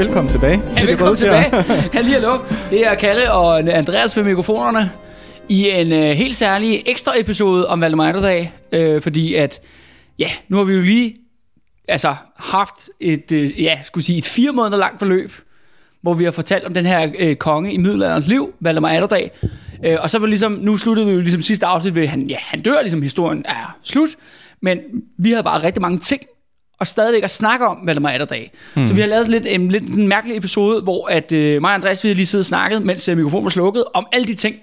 Velkommen tilbage. Ja, velkommen tilbage. Halli hallo. Det er Kalle og Andreas ved mikrofonerne i en øh, helt særlig ekstra episode om Valdemar øh, fordi at, ja, nu har vi jo lige altså, haft et, øh, ja, skulle sige, et fire måneder langt forløb, hvor vi har fortalt om den her øh, konge i middelalderens liv, Valdemar Atterdag. Øh, og så var ligesom, nu sluttede vi jo ligesom sidste afsnit ved, han, ja, han dør, ligesom historien er slut. Men vi havde bare rigtig mange ting og stadigvæk at snakke om Valdemar Atterdag. Hmm. Så vi har lavet lidt en, lidt en mærkelig episode, hvor at, øh, mig og Andreas, vi har lige siddet og snakket, mens øh, mikrofonen var slukket, om alle de ting,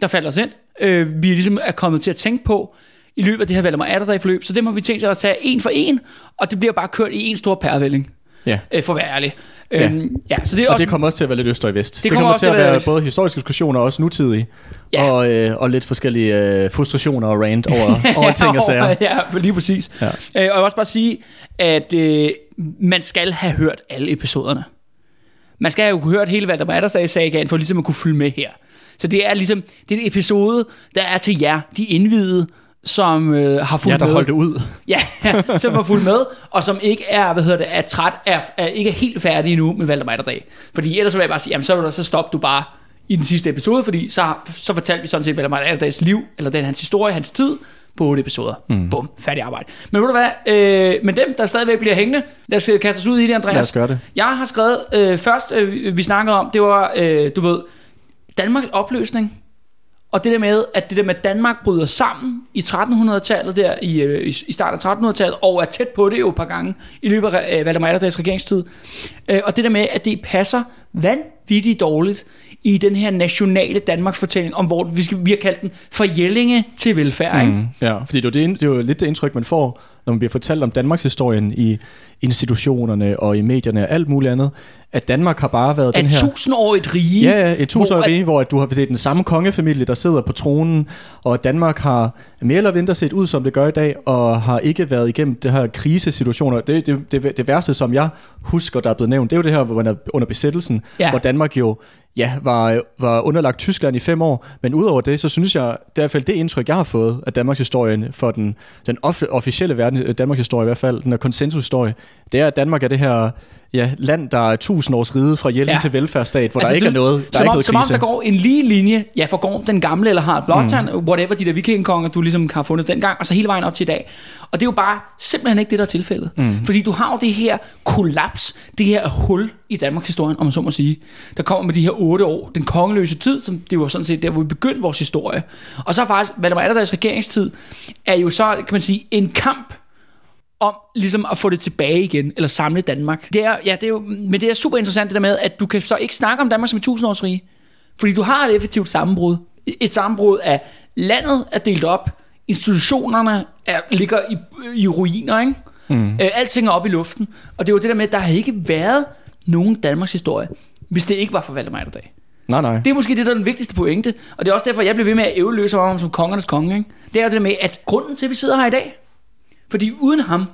der faldt os ind. Øh, vi ligesom er kommet til at tænke på i løbet af det her Valdemar Atterdag forløb. Så det må vi tænke sig at tage en for en, og det bliver bare kørt i en stor pærevælling. Ja. Øh, for at være ærlig. Ja. Øhm, ja, så det er Og også... det kommer også til at være lidt øst og vest. Det, det kommer kommer til at være være- både historiske diskussioner og også nutidige. Ja. Og, øh, og lidt forskellige øh, frustrationer og rant over, over ting og sager. ja, lige præcis. Ja. Øh, og jeg vil også bare sige, at øh, man skal have hørt alle episoderne. Man skal have hørt hele Valdemar Atterdag sagaen for ligesom at kunne følge med her. Så det er ligesom, det er en episode, der er til jer, de indvidede, som øh, har fulgt Ja, der med. holdt det ud. Ja, som har fulgt med, og som ikke er, hvad hedder det, er træt, er, er ikke er helt færdig endnu med Valdemar Atterdag. Fordi ellers vil jeg bare sige, jamen så, så stop du bare i den sidste episode, fordi så, så fortalte vi sådan set Valdemar Atterdags liv, eller den hans historie, hans tid, på otte episoder. Mm. Bum, færdig arbejde. Men ved du hvad, øh, men dem, der stadigvæk bliver hængende, lad os øh, kaste os ud i det, Andreas. Lad os gøre det. Jeg har skrevet, øh, først øh, vi- vi snakkede om, det var, øh, du ved, Danmarks opløsning, og det der med, at det der med at Danmark bryder sammen i 1300-tallet der, øh, i, i- starten af 1300-tallet, og er tæt på det jo et par gange i løbet af øh, Valdemar Atterdags regeringstid. Øh, og det der med, at det passer vanvittigt dårligt i den her nationale Danmarks fortælling, om hvor vi, skal, vi har kaldt den fra Jellinge til velfærd. Ikke? Mm, ja, fordi det er, jo det, det er jo lidt det indtryk, man får, når man bliver fortalt om Danmarks historien i institutionerne og i medierne og alt muligt andet, at Danmark har bare været At den her... tusindårigt rige, Ja, ja, et tusindårigt rige, hvor at du har det er den samme kongefamilie, der sidder på tronen, og Danmark har mere eller mindre set ud, som det gør i dag, og har ikke været igennem det her krisesituationer. Det, det, det, det værste, som jeg husker, der er blevet nævnt, det er jo det her, hvor man er under besættelsen, Ja. hvor Danmark jo ja, var, øh, var underlagt Tyskland i fem år, men udover det, så synes jeg, det er i hvert fald det indtryk, jeg har fået af Danmarks historien, for den, den officielle verden, øh, Danmarks historie i hvert fald, den her konsensushistorie, det er, at Danmark er det her ja, land, der er tusind års ride fra hjælp Ja. til velfærdsstat, hvor altså, der ikke du- er noget, der som er ikke om, noget som om krise. der går en lige linje, ja, for går den gamle eller har Blåtand, mm. whatever, de der vikingkonger, du ligesom har fundet dengang, og så hele vejen op til i dag. Og det er jo bare simpelthen ikke det, der er tilfældet. Mm. Fordi du har jo det her kollaps, det her hul i Danmarks historie, om man så må sige, der kommer med de her otte år, den kongeløse tid, som det var sådan set der, hvor vi begyndte vores historie. Og så faktisk, Valdemar Atterdags regeringstid, er jo så, kan man sige, en kamp om ligesom at få det tilbage igen, eller samle Danmark. Det er, ja, det er jo, men det er super interessant det der med, at du kan så ikke snakke om Danmark som et tusindårsrige, fordi du har et effektivt sammenbrud. Et sammenbrud af landet er delt op, institutionerne er, ligger i, i ruiner, ikke? Mm. Øh, alting er oppe i luften, og det er jo det der med, at der har ikke været nogen Danmarks historie, hvis det ikke var for Valdemar Atterdag. Nej, nej. Det er måske det, der er den vigtigste pointe, og det er også derfor, jeg bliver ved med at æveløse om som kongernes konge. Ikke? Det er det der med, at grunden til, at vi sidder her i dag, fordi uden ham,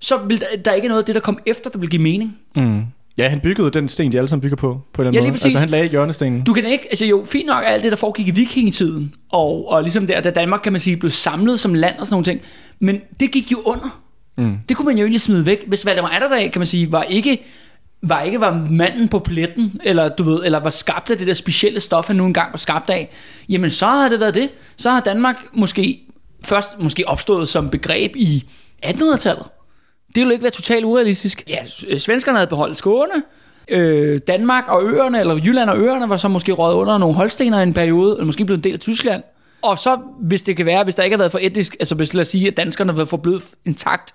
så vil der, der er ikke noget af det, der kom efter, der vil give mening. Mm. Ja, han byggede den sten, de alle sammen bygger på, på den Ja, måde. lige præcis. Altså, han lagde hjørnestenen. Du kan ikke, altså jo, fint nok alt det, der foregik i vikingetiden, og, og ligesom der, da Danmark, kan man sige, blev samlet som land og sådan nogle ting, men det gik jo under. Mm. Det kunne man jo egentlig smide væk, hvis Valdemar Atterdag, kan man sige, var ikke var ikke var manden på pletten, eller du ved, eller var skabt af det der specielle stof, han nu engang var skabt af, jamen så har det været det. Så har Danmark måske først måske opstået som begreb i 1800-tallet. Det ville jo ikke være totalt urealistisk. Ja, s- svenskerne havde beholdt Skåne, øh, Danmark og øerne, eller Jylland og øerne, var så måske røget under nogle holstener i en periode, eller måske blevet en del af Tyskland. Og så, hvis det kan være, hvis der ikke har været for etnisk, altså hvis lad os sige, at danskerne var forblevet intakt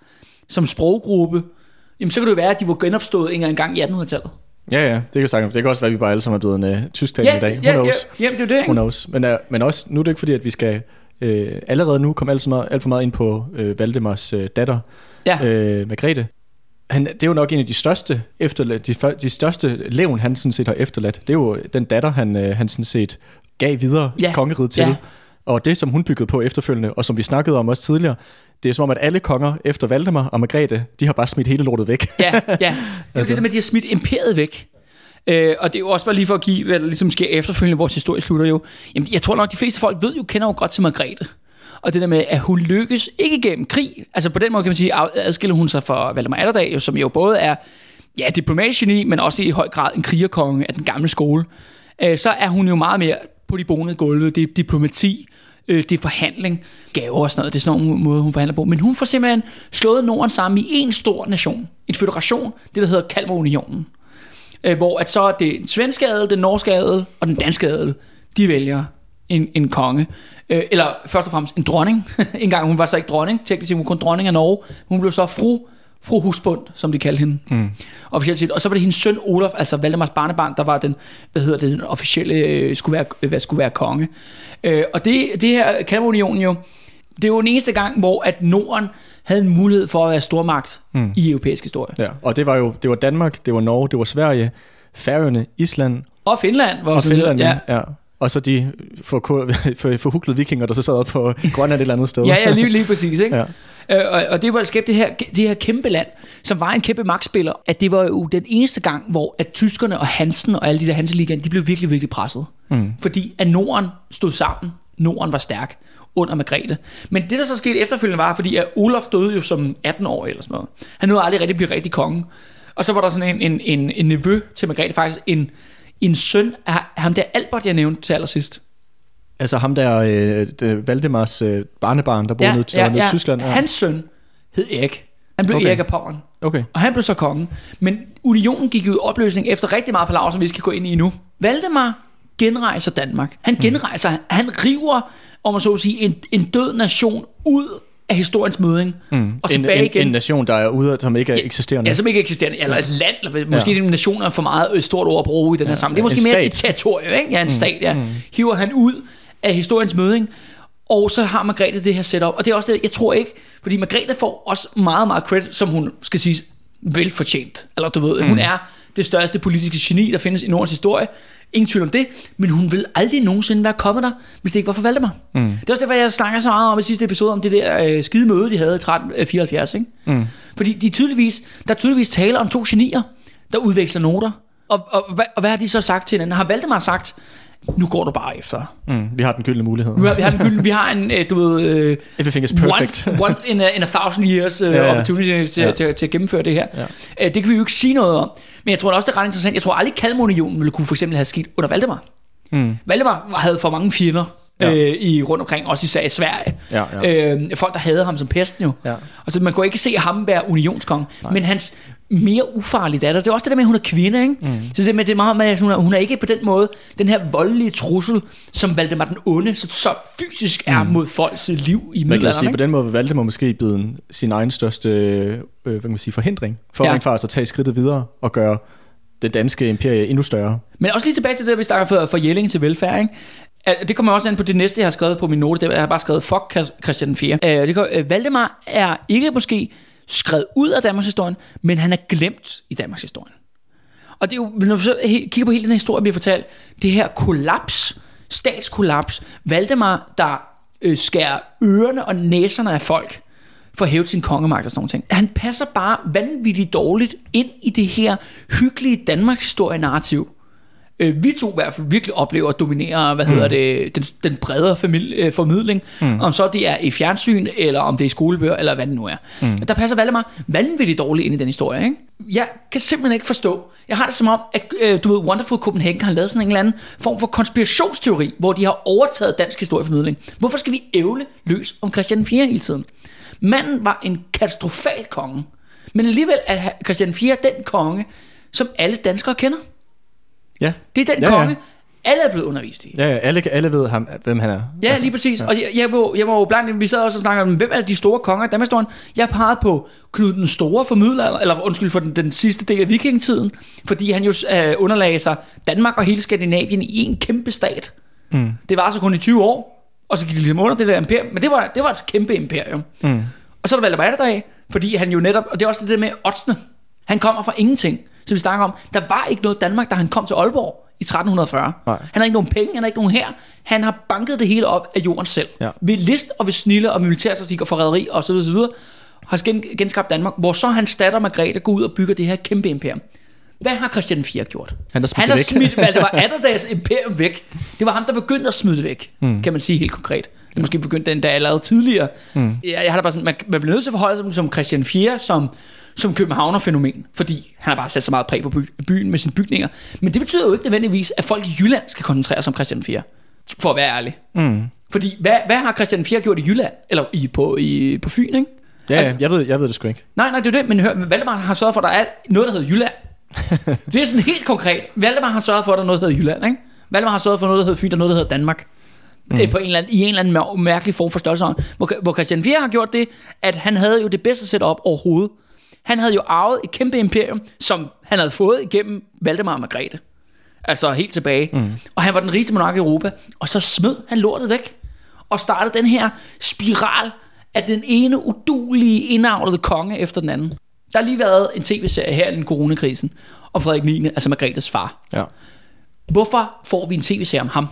som sproggruppe, jamen så kan det jo være, at de var genopstået en gang i 1800-tallet. Ja, ja, det kan sagtens. Det kan også være, at vi bare alle sammen er blevet en uh, tysktalende i dag. Who ja, ja, jamen, det er det, Who ikke? knows? Men, uh, men også, nu er det ikke fordi, at vi skal uh, allerede nu komme alt, så meget, alt for meget ind på uh, Valdemars uh, datter, Ja. uh, Margrethe. Han, det er jo nok en af de største, efterladt, de, de største levn, han sådan set har efterladt. Det er jo den datter, han, uh, han sådan set gav videre Ja. kongeriget til. Ja. Og det, som hun byggede på efterfølgende, og som vi snakkede om også tidligere, det er som om, at alle konger efter Valdemar og Margrethe, de har bare smidt hele lortet væk. Ja, ja. Det er altså. Altså. det der med, at de har smidt imperiet væk. Øh, og det er jo også bare lige for at give, hvad der ligesom sker efterfølgende, vores historie slutter jo. Jamen, jeg tror nok, de fleste folk ved jo, kender jo godt til Margrethe. Og det der med, at hun lykkes ikke gennem krig. Altså på den måde kan man sige, adskiller hun sig fra Valdemar Atterdag, jo, som jo både er ja, diplomatisk geni, men også i høj grad en krigerkonge af den gamle skole, øh, så er hun jo meget mere på de bonede gulve. Det er diplomati, øh, det er forhandling, gaver og sådan noget. Det er sådan nogle måde, hun forhandler på. Men hun får simpelthen slået Norden sammen i en stor nation. En federation, det der hedder Kalmarunionen. Øh, hvor at så er det den svenske adel, den norske adel og den danske adel, de vælger en, en konge. Øh, eller først og fremmest en dronning. en gang hun var så ikke dronning, teknisk set hun kun dronning af Norge. Hun blev så fru fru Husbund, som de kaldte hende. Mm. Officielt set. Og så var det hendes søn Olof, altså Valdemars barnebarn, der var den, hvad hedder det, den officielle, øh, skulle være, øh, hvad skulle være konge. Øh, og det, det her Kalmarunionen jo, det er jo den eneste gang, hvor at Norden havde en mulighed for at være stormagt mm. i europæisk historie. Ja, og det var jo det var Danmark, det var Norge, det var Sverige, Færøerne, Island. Og Finland. Var og Finland, ja. ja. Og så de forhuklede vikinger, der så sad på Grønland et eller andet sted. ja, ja, lige, lige præcis. Ikke? Ja. Øh, og, og det var skabt det her, det her kæmpe land, som var en kæmpe magtspiller, at det var jo den eneste gang, hvor at tyskerne og Hansen og alle de der Hanseligaen, de blev virkelig, virkelig presset. Mm. Fordi at Norden stod sammen. Norden var stærk under Margrethe. Men det, der så skete efterfølgende, var, fordi at Olaf døde jo som 18 år eller sådan noget. Han nåede aldrig rigtig blive rigtig konge. Og så var der sådan en, en, en, en nevø til Margrethe, faktisk en, en søn af ham der Albert, jeg nævnte til allersidst. Altså ham der, øh, det, Valdemars øh, barnebarn, der boede ja, nede, ja, nede ja. i Tyskland. Ja. Hans søn hed Erik. Han blev okay. Erik af Pommern. Okay. Og han blev så konge. Men unionen gik jo i opløsning efter rigtig meget palaver, som vi skal gå ind i nu. Valdemar genrejser Danmark. Han mm. genrejser, mm. han river, om man så sige, en, en død nation ud af historiens møding. Mm. Og tilbage en, igen. En nation, der er ude, som ikke er eksisterende. Ja, som ikke er eksisterende. Eller et land, eller måske ja. en nation er for meget et stort ord at bruge i den her ja, sammenhæng. Det er måske mere et territorium, ikke? Ja, en mm. stat, ja. Mm. Hiver han ud af historiens møding, og så har Margrethe det her setup. Og det er også det, jeg tror ikke, fordi Margrethe får også meget, meget credit, som hun skal sige, velfortjent. Eller du ved, mm. hun er det største politiske geni, der findes i Nordens historie. Ingen tvivl om det, men hun vil aldrig nogensinde være kommet der, hvis det ikke var for Valdemar. Mm. Det er også derfor, jeg snakker så meget om i sidste episode, om det der øh, skide møde, de havde i 1374. Ikke? Mm. Fordi de tydeligvis, der er tydeligvis tale om to genier, der udveksler noter. Og, og, og, hvad, og hvad har de så sagt til hinanden? Har Valdemar sagt, nu går du bare efter. Mm, vi har den gyldne mulighed. Vi har, vi har den gyldne, vi har en, øh, du ved... Uh, Everything is perfect. Once, once in, a, in a thousand years uh, ja, ja. opportunity til, ja. til, til, at gennemføre det her. Ja. Uh, det kan vi jo ikke sige noget om. Men jeg tror også, det er ret interessant. Jeg tror aldrig, Kalmunionen ville kunne for eksempel have skidt under Valdemar. Mm. Valdemar havde for mange fjender ja. øh, i rundt omkring, også især i Sverige. Ja, ja. Øh, folk, der havde ham som pesten jo. Ja. Og så man kunne ikke se ham være unionskong, Nej. men hans mere ufarlige datter, det er også det der med, at hun er kvinde, ikke? Mm. Så det, med, det er meget med, at hun er, hun er ikke på den måde, den her voldelige trussel, som Valdemar den onde, så, så fysisk er mm. mod folks liv i middelalderen. sige, på den måde vil Valdemar måske blive sin egen største øh, hvad kan man sige, forhindring, for ja. rent faktisk at tage skridtet videre og gøre det danske imperie endnu større. Men også lige tilbage til det, vi snakker for, for Jelling til velfærd. Ikke? Det kommer også an på det næste, jeg har skrevet på min note. Jeg har bare skrevet, fuck Christian 4. Øh, det kommer, øh, Valdemar er ikke måske skrevet ud af Danmarks historie, men han er glemt i Danmarks historie. Og det er jo, når vi så kigger på hele den her historie, vi har fortalt, det her kollaps, statskollaps, Valdemar, der øh, skærer ørerne og næserne af folk, for at hæve sin kongemagt og sådan noget. Han passer bare vanvittigt dårligt ind i det her hyggelige Danmarks historie narrativ øh, vi to i hvert fald virkelig oplever at dominere, hvad mm. hedder det, den, den bredere familie, øh, formidling, mm. om så det er i fjernsyn, eller om det er i skolebøger, eller hvad det nu er. Mm. Der passer Valdemar vanvittigt dårligt ind i den historie, ikke? Jeg kan simpelthen ikke forstå. Jeg har det som om, at øh, du ved, Wonderful Copenhagen har lavet sådan en eller anden form for konspirationsteori, hvor de har overtaget dansk historieformidling. Hvorfor skal vi ævle løs om Christian 4 hele tiden? Manden var en katastrofal konge, men alligevel er Christian 4 den konge, som alle danskere kender. Ja. Det er den ja, konge, ja. alle er blevet undervist i. Ja, ja alle, alle ved, ham, hvem han er. Ja, altså, lige præcis. Ja. Og jeg, jeg, må, jeg må jo blandt vi sad også og snakkede om, hvem er de store konger i Danmarkshistorien? Jeg pegede på Knud den Store formidler, eller undskyld for den, den sidste del af vikingetiden, fordi han jo øh, underlagde sig Danmark og hele Skandinavien i en kæmpe stat. Mm. Det var altså kun i 20 år, og så gik de ligesom under det der imperium, men det var, det var et kæmpe imperium. Mm. Og så er der Valdemar Atterdag, fordi han jo netop, og det er også det med oddsene. Han kommer fra ingenting som vi snakker om. Der var ikke noget Danmark, da han kom til Aalborg i 1340. Nej. Han har ikke nogen penge, han har ikke nogen her. Han har banket det hele op af jorden selv. Ja. Ved list og ved snille og militærstatistik og forræderi og så videre, har gen, genskabt Danmark, hvor så hans datter Margrethe går ud og bygger det her kæmpe imperium. Hvad har Christian 4 gjort? Han har smidt, han har smidt Valdemar Atterdags imperium væk. Det var ham, der begyndte at smide det væk, mm. kan man sige helt konkret. Det måske begyndte den der allerede tidligere. Mm. Jeg, jeg har da bare sådan, man, man bliver nødt til at forholde sig som Christian 4, som som københavnerfænomen, fordi han har bare sat så meget præg på by- byen med sine bygninger. Men det betyder jo ikke nødvendigvis, at folk i Jylland skal koncentrere sig om Christian 4. For at være ærlig. Mm. Fordi hvad, hvad har Christian 4 gjort i Jylland? Eller i, på, i, på Fyn, ikke? Ja, Altså- jeg, ved, jeg ved det sgu ikke. Nej, nej, det er det, men hør, Valdemar har sørget for, at der er noget, der hedder Jylland. det er sådan helt konkret. Valdemar har sørget for, at der er noget, der hedder Jylland, ikke? Valdemar har sørget for noget, der hedder Fyn, der er noget, der hedder Danmark. Mm. På en eller anden, I en eller anden mær- mærkelig form for størrelse. Hvor, hvor Christian 4 har gjort det, at han havde jo det bedste setup overhovedet. Han havde jo arvet et kæmpe imperium, som han havde fået igennem Valdemar og Margrethe. Altså helt tilbage. Mm. Og han var den rigeste monark i Europa. Og så smed han lortet væk. Og startede den her spiral af den ene udulige indavlede konge efter den anden. Der har lige været en tv-serie her i den coronakrisen om Frederik 9., altså Margrethes far. Ja. Hvorfor får vi en tv-serie om ham,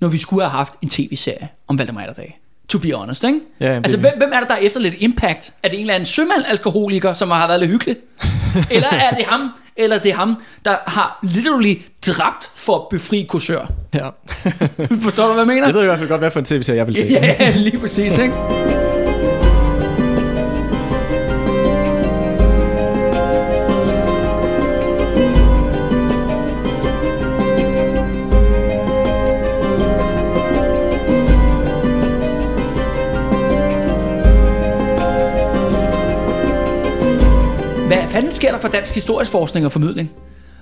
når vi skulle have haft en tv-serie om Valdemar Atterdag? To be honest, ikke? Ja, jamen, altså, hvem, hvem er det, der er efter lidt impact? Er det en eller anden sømand-alkoholiker, som har været lidt hyggelig? eller er det ham, eller er det ham, der har literally dræbt for at befri kursør? ja. Forstår du, hvad jeg mener? jeg ved i hvert fald godt, hvad for en tv-serie jeg vil se. Ja, lige præcis, ikke? Fanden sker der for dansk historisk forskning og formidling?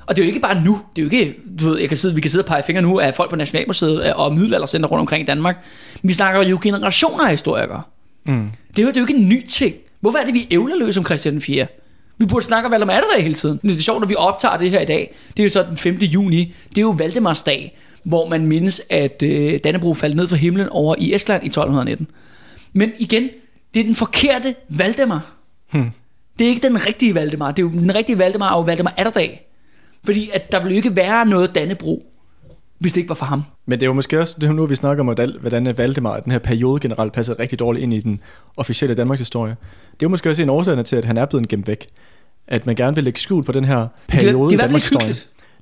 Og det er jo ikke bare nu. Det er jo ikke, du ved, jeg kan sidde, vi kan sidde og pege fingre nu af folk på Nationalmuseet og middelaldercenter rundt omkring i Danmark. Vi snakker jo generationer af historikere. Mm. Det er, jo, det er jo ikke en ny ting. Hvorfor er det, vi ævler løs om Christian 4? Vi burde snakke om Valdemar Atterdag hele tiden. Det er sjovt, når vi optager det her i dag. Det er jo så den 5. juni. Det er jo Valdemars dag, hvor man mindes, at øh, Dannebro faldt ned fra himlen over i Estland i 1219. Men igen, det er den forkerte Valdemar. Hmm. Det er ikke den rigtige Valdemar. Det er jo, den rigtige Valdemar er jo Valdemar Atterdag. Fordi at der ville jo ikke være noget Dannebro, hvis det ikke var for ham. Men det er jo måske også, det er nu, vi snakker om, hvordan- Valdemar, den her periode generelt, passer rigtig dårligt ind i den officielle Danmarks historie. Det er jo måske også en årsag til, at han er blevet gemt væk. At man gerne vil lægge skjul på den her det er periode i hvert i Danmarks historie.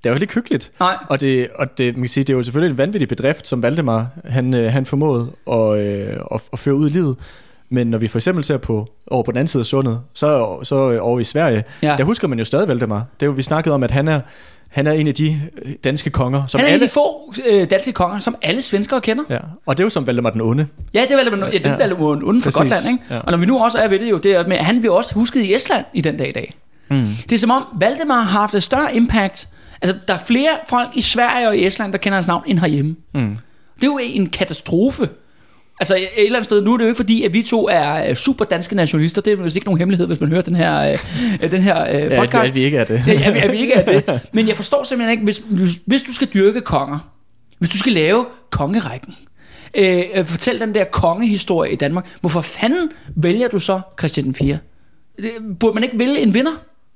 Det er jo ikke hyggeligt. Nej. Og, det, og det, man kan sige, det er jo selvfølgelig en vanvittig bedrift, som Valdemar han, øh, han formåede at, øh, at, at føre ud i livet. Men når vi for eksempel ser på over på den anden side af sundet, så, så over i Sverige, Ja. der husker man jo stadig Valdemar. Det er jo, vi snakkede om, at han er, han er en af de øh, danske konger, som Han er en af alle... de få øh, danske konger, som alle svenskere kender. Ja, og det er jo som Valdemar den onde. Ja, det er vel ja, det er vel uden for Præcis. Gotland, ikke? Ja. Og når vi nu også er ved det jo, det er at han bliver også husket i Estland i den dag i dag. Mm. Det er som om Valdemar har haft et større impact. Altså, der er flere folk i Sverige og i Estland, der kender hans navn end herhjemme. Mm. Det er jo en katastrofe. Altså et eller andet sted, nu er det jo ikke fordi, at vi to er øh, super danske nationalister. Det er jo ikke nogen hemmelighed, hvis man hører den her, øh, den her øh, Ja, podcast. vi- at vi ikke er det. Ja, at, vi- at vi ikke er det. Men jeg forstår simpelthen ikke, hvis, hvis, hvis du skal dyrke konger, hvis du skal lave kongerækken, øh, øh, fortæl den der kongehistorie i Danmark, hvorfor fanden vælger du så Christian den 4? Det, burde man ikke vælge en vinder?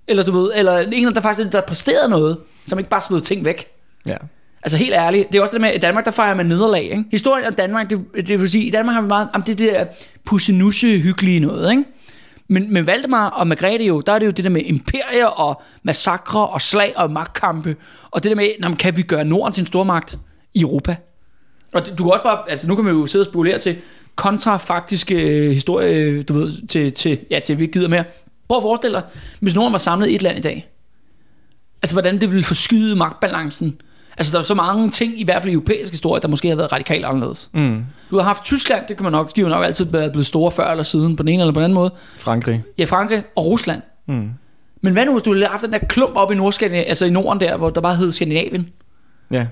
Eller du ved, eller en, der faktisk der præsterede noget, som ikke bare smed ting væk? ja. Altså helt ærligt, det er også det med, at i Danmark der fejrer man nederlag, ikke? Historien om Danmark, det, det vil sige, i Danmark har vi meget, om det der pussenusse hyggelige noget, ikke? Men, men Valdemar og Margrethe jo, der er det jo det der med imperier og massakre og slag og magtkampe, og det der med, når man kan vi gøre Norden til en stormagt i Europa? Og det- du kan også bare, altså nu kan man jo sidde og spekulere til kontrafaktiske øh, historie, øh, du ved, til, til, ja, til vi gider mere. Prøv at forestille dig, hvis Norden var samlet i et land i dag, altså hvordan det ville forskyde magtbalancen. Altså der er så mange ting, i hvert fald i europæisk historie, der måske har været radikalt anderledes. Mm. Du har haft Tyskland, det kan man nok, de har jo nok altid været blevet store før eller siden, på den ene eller på den anden måde. Frankrig. Ja, Frankrig og Rusland. Mm. Men hvad nu, hvis du have haft den der klump op i Nordskandinavien, altså i Norden der, hvor der bare hed Skandinavien? Ja.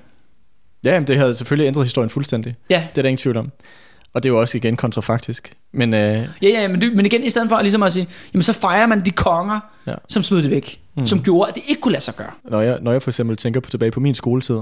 Ja, jamen, det havde selvfølgelig ændret historien fuldstændig. Ja, Det er der ingen tvivl om. Og det er jo også igen kontrafaktisk. Men øh, ja, ja men, det, men igen, i stedet for ligesom at sige, jamen så fejrer man de konger, ja. som smed det væk. Mm. Som gjorde, at det ikke kunne lade sig gøre. når, jeg, når jeg for eksempel tænker på, tilbage på min skoletid,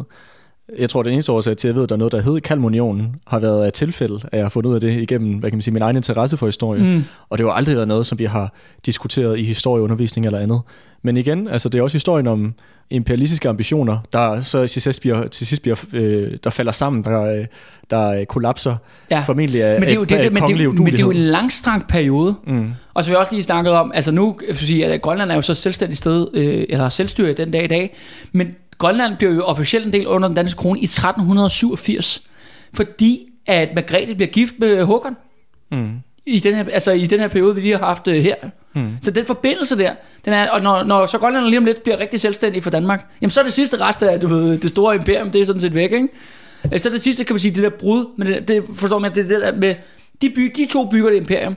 jeg tror, den eneste årsag til, at jeg ved, at der er noget, der hed Kalmunionen, har været af tilfælde, at jeg har fundet ud af det igennem, hvad kan man sige, min egen interesse for historie. Mm. Og det har aldrig været noget, som vi har diskuteret i historieundervisning eller andet. Men igen, altså det er også historien om imperialistiske ambitioner, der så til sidst bliver, til sidst bliver øh, der falder sammen, der, øh, der øh, kollapser, Ja. formentlig af, Men det er jo, af, det, af men, det, men det er jo en langstrakt periode. Mm. Og så jeg også lige snakket om, altså nu, sige, at Grønland er jo så selvstændigt sted, øh, eller selvstyre den dag i dag, men Grønland bliver jo officielt en del under den danske krone i 1387, fordi at Margrethe bliver gift med Håkon Mm. i den her, altså i den her periode, vi lige har haft øh, her. Hmm. Så den forbindelse der, den er, og når, når så Grønland lige om lidt bliver rigtig selvstændig for Danmark, jamen så er det sidste rest af, du ved, det store imperium, det er sådan set væk, ikke? Øh, Så det sidste, kan man sige, det der brud, men det, det forstår man, det er det der med, de, by, de to bygger det imperium,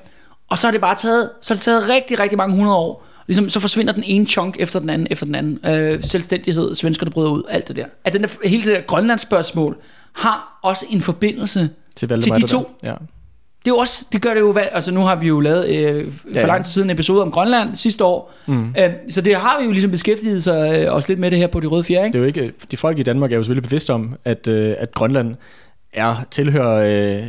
og så er det bare taget, så er det taget rigtig, rigtig mange hundrede år, Ligesom, så forsvinder den ene chunk efter den anden, efter den anden. Øh, selvstændighed, svenskerne bryder ud, alt det der. At den der, hele det der Grønlands spørgsmål har også en forbindelse Til, til de to. Ja. Det, er også, det gør det jo, altså nu har vi jo lavet øh, for Ja, ja. lang tid siden en episode om Grønland sidste år, mm. øh, så det har vi jo ligesom beskæftiget sig øh, også lidt med det her på de røde fjerde, ikke? Det er jo ikke, de folk i Danmark er jo selvfølgelig bevidste om, at, øh, at Grønland er tilhører øh,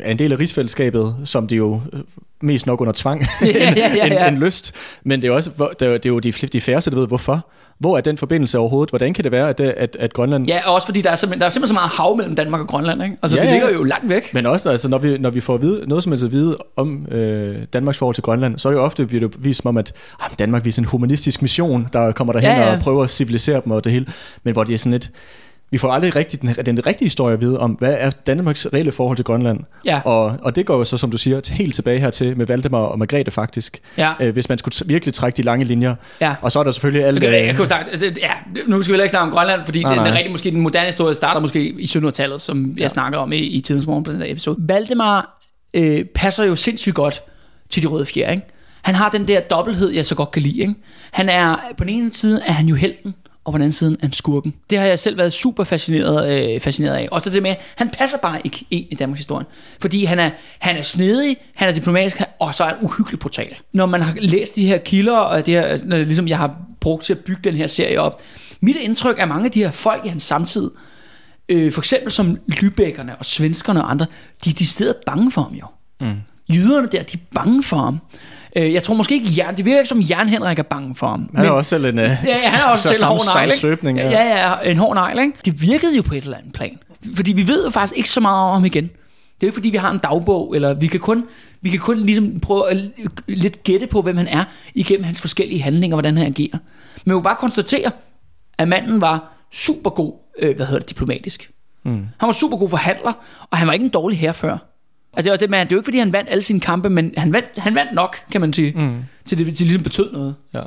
er en del af rigsfællesskabet, som de jo øh, mest nok under tvang Ja, ja, ja, end, ja. end lyst. Men det er, også, det er, jo- det er jo de, de færreste, der ved hvorfor. Hvor er den forbindelse overhovedet? Hvordan kan det være, at, det, at, at Grønland... Ja, og også fordi der er, simpelthen, der er simpelthen så meget hav mellem Danmark og Grønland, ikke? Altså Ja, det ja. ligger jo langt væk. Men også, altså, når, vi, når vi får at vide, noget som helst at vide om øh, Danmarks forhold til Grønland, så er det jo ofte bliver det vist som om, at ah, men Danmark viser en humanistisk mission, der kommer derhen Ja, ja. og prøver at civilisere dem og det hele. Men hvor det er sådan lidt... Vi får aldrig rigtig den, den rigtige historie at vide om, hvad er Danmarks reelle forhold til Grønland. Ja. Og, og det går jo så, som du siger, helt tilbage hertil med Valdemar og Margrethe faktisk. Ja. Øh, hvis man skulle virkelig trække de lange linjer. Ja. Og så er der selvfølgelig alle... Okay, jeg øh, jo starte, altså, ja, nu skal vi ikke snakke om Grønland, fordi Nej, den, den rigtige, måske den moderne historie starter måske i 1700-tallet, som jeg snakker om i, i tidens morgen på den der episode. Valdemar øh, passer jo sindssygt godt til de røde fjer, ikke? Han har den der dobbelthed, jeg så godt kan lide, ikke? Han er, på den ene side er han jo helten, og på den anden side er han skurken. Det har jeg selv været super fascineret, øh, fascineret af. Også det med, han passer bare ikke ind i Danmarks historie. Fordi han er, han er snedig, han er diplomatisk, og så er han uhyggelig brutal. Når man har læst de her kilder, og det her, når, ligesom jeg har brugt til at bygge den her serie op, mit indtryk er mange af de her folk i hans samtid, øh, for eksempel som Lübeckerne og svenskerne og andre, de er decideret bange for ham jo. Mm. Jyderne der, de er bange for ham. Øh, jeg tror måske ikke, Jern, det virker ikke som Jern Henrik er bange for ham. Han er også selv en... Øh, Ja, ja, han er også selv hård ja. ja, ja, en hård negl, ikke? Det virkede jo på et eller andet plan. Fordi vi ved jo faktisk ikke så meget om ham igen. Det er jo ikke fordi, vi har en dagbog, eller vi kan kun, vi kan kun ligesom prøve at lidt gætte på, hvem han er, igennem hans forskellige handlinger, hvordan han agerer. Men vi må bare konstatere, at manden var super god, øh, hvad hedder det, diplomatisk. Mm. Han var super god forhandler, og han var ikke en dårlig herfører. Altså, det, det, men det er jo ikke, fordi han vandt alle sine kampe, men han vandt, han vandt nok, kan man sige, mm. til det til ligesom betød noget. Ja.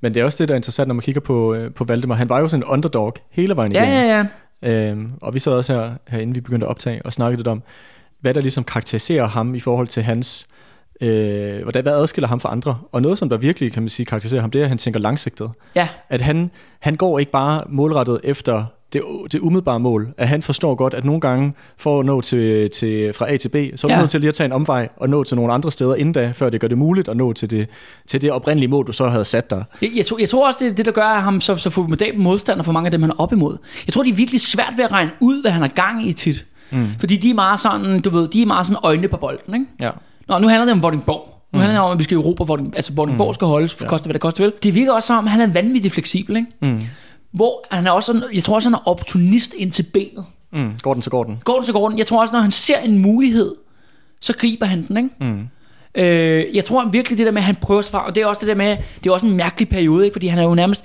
Men det er også det, der er interessant, når man kigger på, øh, på Valdemar. Han var jo sådan en underdog hele vejen Ja, igennem. ja, ja. Øhm, og vi sad også her, her, inden vi begyndte at optage, og snakkede lidt om, hvad der ligesom karakteriserer ham i forhold til hans... Øh, hvordan, hvad adskiller ham fra andre? Og noget, som der virkelig, kan man sige, karakteriserer ham, det er, at han tænker langsigtet. Ja, At han, han går ikke bare målrettet efter det, det umiddelbare mål. At han forstår godt, at nogle gange for at nå til, til, fra A til B, så er du Ja. nødt til lige at tage en omvej og nå til nogle andre steder inden da, før det gør det muligt at nå til det, til det oprindelige mål, du så havde sat dig. Jeg, jeg, tror, jeg tror også, det er det, der gør ham så, så formidabel modstander for mange af dem, han er op imod. Jeg tror, det er virkelig svært ved at regne ud, hvad han har gang i tit. Mm. Fordi de er meget sådan, du ved, de er meget sådan øjnene på bolden, ikke? Ja. Nå, nu handler det om Vordingborg. Nu handler det om, at vi skal i Europa, hvor altså Vordingborg skal holdes, for koste hvad det koste vil. Det virker også som, at han er vanvittigt fleksibel, ikke? Mm. Hvor han er også jeg tror også, han er opportunist ind til benet. Mm. Går den, så går den. Går den så går den. Jeg tror også, når han ser en mulighed, så griber han den, ikke? Mm. Øh, jeg tror virkelig det der med, at han prøver sig fra, og det er også det der med, det er også en mærkelig periode, ikke? fordi han er jo nærmest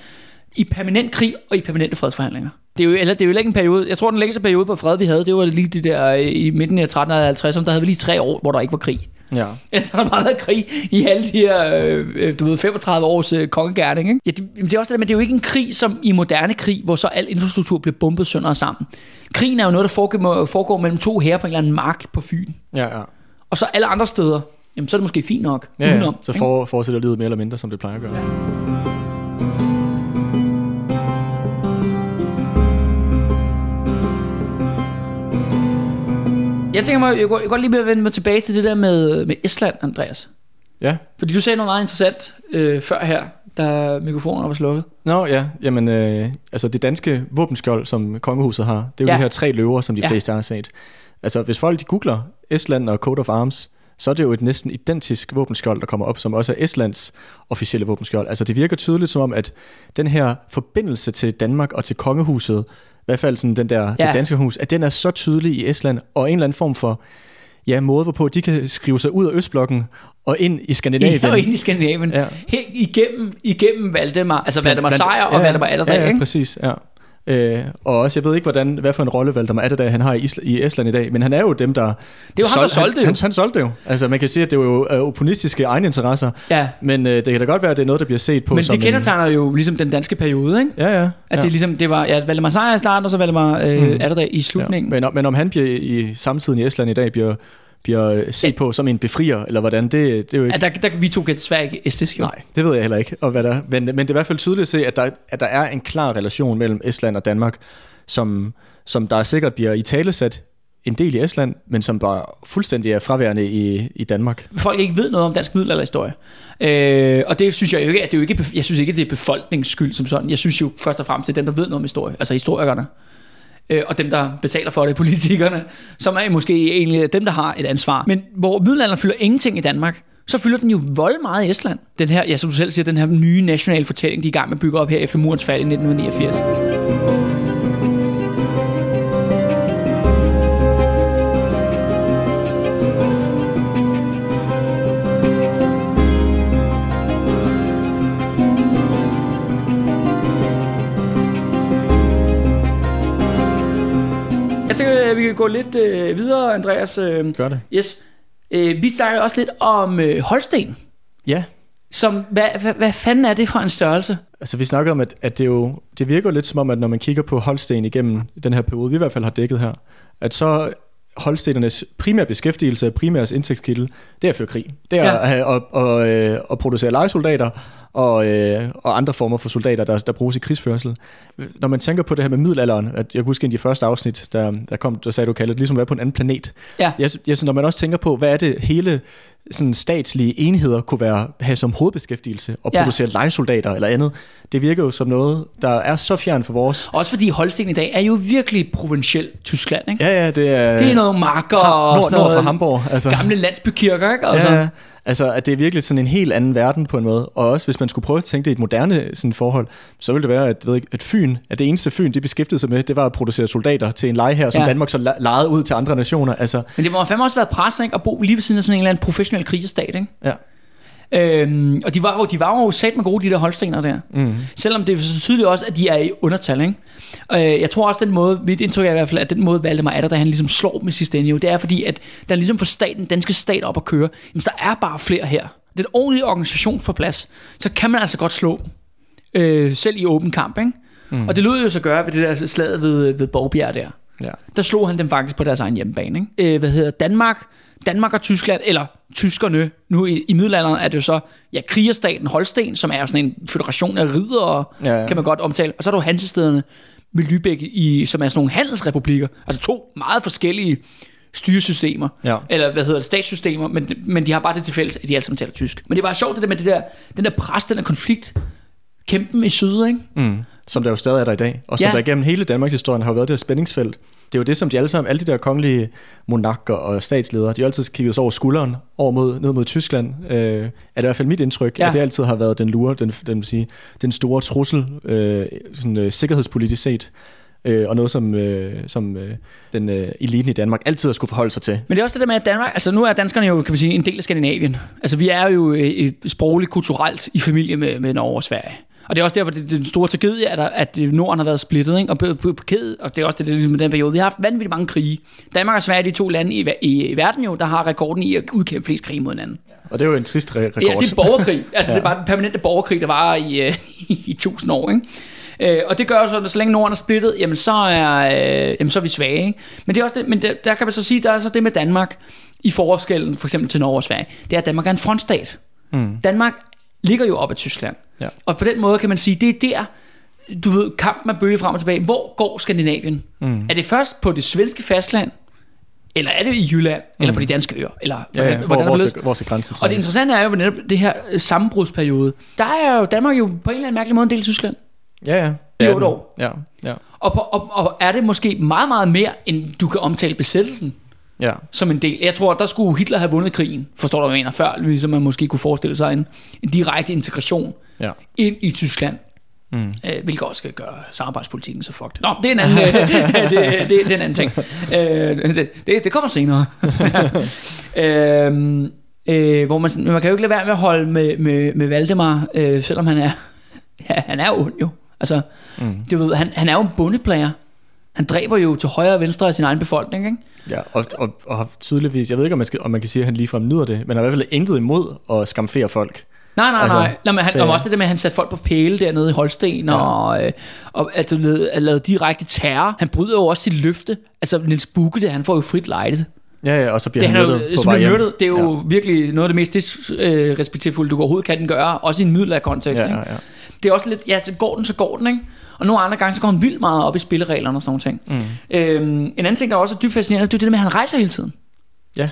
i permanent krig og i permanente fredsforhandlinger. Det er jo, eller det er jo ikke en periode, jeg tror den længste periode på fred, vi havde, det var lige det der øh, i midten af 1350'erne, der havde vi lige tre år, hvor der ikke var krig. Ja. Ellers har der bare været krig i alle de her, øh, øh, du ved, 35 års øh, kongegærning, ikke? Ja, det, det er også det men det er jo ikke en krig som i moderne krig, hvor så al infrastruktur bliver bombet sønder og sammen. Krigen er jo noget, der foregår, foregår mellem to herrer på en eller anden mark på Fyn. Ja, ja. Og så alle andre steder, jamen så er det måske fint nok ja, ja. udenom. Så for, fortsætter livet mere eller mindre, som det plejer at gøre. Jeg tænker mig, jeg går, jeg går godt lige med at vende mig tilbage til det der med, med Estland, Andreas. Ja. Fordi du sagde noget meget interessant øh, før her, da mikrofonen var slukket. Nå ja, jamen øh, altså det danske våbenskjold, som kongehuset har, det er jo Ja. de her tre løver, som de ja. fleste har set. Altså hvis folk de googler Estland og Coat of Arms, så er det jo et næsten identisk våbenskjold, der kommer op, som også er Estlands officielle våbenskjold. Altså det virker tydeligt som om, at den her forbindelse til Danmark og til kongehuset, i hvert fald sådan den der, Ja. det danske hus, at den er så tydelig i Estland, og en eller anden form for ja, måde, hvorpå de kan skrive sig ud af Østblokken og ind i Skandinavien. Ja, og ind i Skandinavien. Ja. Helt igennem, igennem Valdemar, altså Valdemar Sejr og ja, Valdemar Atterdag, ja, ja, præcis, ja. Øh, og også, jeg ved ikke, hvordan, hvad for en rolle Valdemar er der han har i, Isla, i Estland i dag, men han er jo dem, der... Det er jo ham, der solgte det jo. Han, han, solgte det jo. Altså, man kan sige, at det er jo øh, opportunistiske egeninteresser, Ja. men øh, det kan da godt være, at det er noget, der bliver set på Men som det kendetegner jo ligesom den danske periode, ikke? En, ja, ja. At ja. det ligesom, det var, ja, Valdemar Sejr i starten, og så Valdemar øh, Mm. mm. er der i Ja. slutningen. Men, om- men om han bliver i samtiden i Estland i dag bliver, bliver øh, set på som en befrier, eller hvordan, det, det er jo ikke... Ja, der, der, vi to kan desværre ikke estisk, jo. Nej, det ved jeg heller ikke. Og hvad der, men, men det er i hvert fald tydeligt at se, at der, at der er en klar relation mellem Estland og Danmark, som, som der sikkert bliver i talesat en del i Estland, men som bare fuldstændig er fraværende i, i Danmark. folk ikke ved noget om dansk middelalderhistorie. Øh, og det synes jeg jo ikke, at det er jo ikke, jeg synes ikke, at det er befolkningens skyld som sådan. Jeg synes jo først og fremmest, det er dem, der ved noget om historie, altså historikerne. Øh, og dem, der betaler for det, politikerne, som er måske egentlig dem, der har et ansvar. Men hvor middelalderen fylder ingenting i Danmark, så fylder den jo vold meget i Estland. Den her, ja, som du selv siger, den her nye nationale fortælling, de er i gang med at bygge op her efter murens fald i 1989. vi kan gå lidt øh, videre, Andreas. Øh, Gør det. yes. Øh, vi snakker også lidt om øh, Holsten. Ja, Som, hvad, hvad, hvad fanden er det for en størrelse? altså vi snakker om, at, at det jo det virker lidt som om, at når man kigger på Holsten igennem den her periode, vi i hvert fald har dækket her, at så Holstenernes primære beskæftigelse, primære indtægtskilde, det er at føre krig. Det er Ja. at, at, at, at, at producere legesoldater og, øh, og andre former for soldater, der, der bruges i krigsførsel. Når man tænker på det her med middelalderen, at jeg kan huske en af de første afsnit, der, der kom, der sagde du kaldet, ligesom at være på en anden planet. Ja. Jeg, jeg synes, når man også tænker på, hvad er det hele sådan statslige enheder kunne være, have som hovedbeskæftigelse og Ja. producere legesoldater eller andet, det virker jo som noget, der er så fjern for vores. Også fordi Holsten i dag er jo virkelig provincielt Tyskland, ikke? Ja, ja, det er... Det er noget marker Ham- og nord, sådan nord noget for Hamburg. Altså. gamle landsbykirker, ikke? Altså, Ja, ja. Altså, at det er virkelig sådan en helt anden verden på en måde. Og også hvis man skulle prøve at tænke det i et moderne sådan forhold, så ville det være, at, ved ikke, at Fyn, at det eneste Fyn, de beskæftigede sig med, det var at producere soldater til en leje her, som Ja. Danmark så lejede ud til andre nationer. Altså, Men det må fandme også være pres, ikke? At bo lige ved siden af sådan en eller anden professionel krigerstat, ikke? ja. Øhm, og de var jo, de var jo sat med gode, de der holstener der. Mm. Selvom det er så tydeligt også, at de er i undertal, ikke? Øh, jeg tror også, den måde, mit indtryk er i hvert fald, at den måde Valdemar er der, da han ligesom slår i sidste ende, jo, det er fordi, at der ligesom får staten, den danske stat op at køre, jamen der er bare flere her. Den ordentlige organisation på plads, så kan man altså godt slå dem. Øh, selv i åben kamp, ikke? Mm. Og det lød jo så gøre ved det der slaget ved, ved Borgbjerg der. Ja. Der slog han dem faktisk på deres egen hjemmebane. Ikke? Øh, hvad hedder Danmark, Danmark og Tyskland, eller tyskerne, nu i, i middelalderen er det jo så, ja, krigerstaten Holsten, som er sådan en federation af ridere, Ja, ja, kan man godt omtale. Og så er der jo hansestederne med Lübeck, i, som er sådan nogle handelsrepublikker, altså to meget forskellige styresystemer, Ja. eller hvad hedder det, statssystemer, men, men de har bare det til fælles, at de alle sammen taler tysk. Men det var sjovt det der med det der, den der pres, den der konflikt, kæmpen i syd, ikke? Mm. Som der jo stadig er der i dag. Og som Ja. der igennem hele Danmarks historie har været det her spændingsfelt. Det er jo det, som de alle sammen, alle de der kongelige monarker og statsledere, de har altid kigget over skulderen, over mod, ned mod Tyskland. Øh, er det i hvert fald mit indtryk, Ja. at det altid har været den lure, den, den, sige, den store trussel, øh, sådan, øh, sikkerhedspolitisk set. Øh, og noget, som, øh, som øh, den øh, eliten i Danmark altid har skulle forholde sig til. Men det er også det der med, at Danmark, altså nu er danskerne jo, kan man sige, en del af Skandinavien. Altså vi er jo øh, sprogligt, kulturelt i familie med, med Norge og Sverige. Og det er også derfor, det er den store tragedie, at, der, at Norden har været splittet, ikke? Og, kæde, og det er også det, det ligesom den periode. Vi har haft vanvittigt mange krige. Danmark og Sverige er de to lande i, i, i verden jo, der har rekorden i at udkæmpe flest krige mod hinanden. Og det er jo en trist re- rekord. Ja, det er borgerkrig. Altså, ja. Det er bare den permanente borgerkrig, der var i, øh, i tusind år, ikke? Øh, og det gør så, at så længe Norden er splittet, jamen så er, øh, jamen så er vi svage. Ikke? Men, det er også det, men der, der kan man så sige, der er så det med Danmark i forskellen for eksempel til Norge og Sverige. Det er, at Danmark er en frontstat. Mm. Danmark ligger jo op ad Tyskland. Ja. Og på den måde kan man sige, det er der, du ved, kampen er bølge frem og tilbage. Hvor går Skandinavien? Mm. Er det først på det svenske fastland? Eller er det i Jylland? Mm. Eller på de danske øer? Eller Ja, ja. hvordan, Hvor, hvordan hvor, skal, hvor skal grænsen Og det interessante er jo netop det her øh, sammenbrudsperiode. Der er jo Danmark jo på en eller anden mærkelig måde en del af Tyskland. Ja, ja. I otte år. Ja, ja. Og, på, og, og er det måske meget, meget mere, end du kan omtale besættelsen ja. som en del. Jeg tror, der skulle Hitler have vundet krigen, forstår du, hvad jeg mener, før ligesom man måske kunne forestille sig en, en direkte integration ja. ind i Tyskland. Mm. Øh, hvilket også skal gøre samarbejdspolitikken så fucked. Nå, det er en anden, øh, det, det, det er en anden ting. Øh, det, det, det kommer senere. øh, øh, hvor man, man kan jo ikke lade være med at holde med, med, med Valdemar, øh, selvom han er, ja, han er ond jo. Altså, mm. du ved, han, han er jo en bundeplager. Han dræber jo til højre og venstre af sin egen befolkning, ikke? Ja, og, og, og tydeligvis, jeg ved ikke, om man, skal, om man kan sige, at han ligefrem nyder det, men han har i hvert fald intet imod at skamfere folk. Nej, nej, altså, nej. Nå, men han, det, også det der med, at han satte folk på pæle dernede i Holsten, ja. og, øh, og at han lavede direkte terror. Han bryder jo også sit løfte. Altså, Niels Bukke, det, han får jo frit lejdet. Ja, ja, og så bliver det, han myrdet på vej hjem. Det er jo ja. virkelig noget af det mest disrespektfulde, du overhovedet kan den gøre, også i en middelalderkontekst. Ja, ja, ja. Det er også lidt, ja, så går den, så går den, ikke? Og nogle andre gange, så går han vildt meget op i spillereglerne og sådan noget ting. Mm. Øhm, en anden ting, der også er dybt fascinerende, det er det med, at han rejser hele tiden. Ja.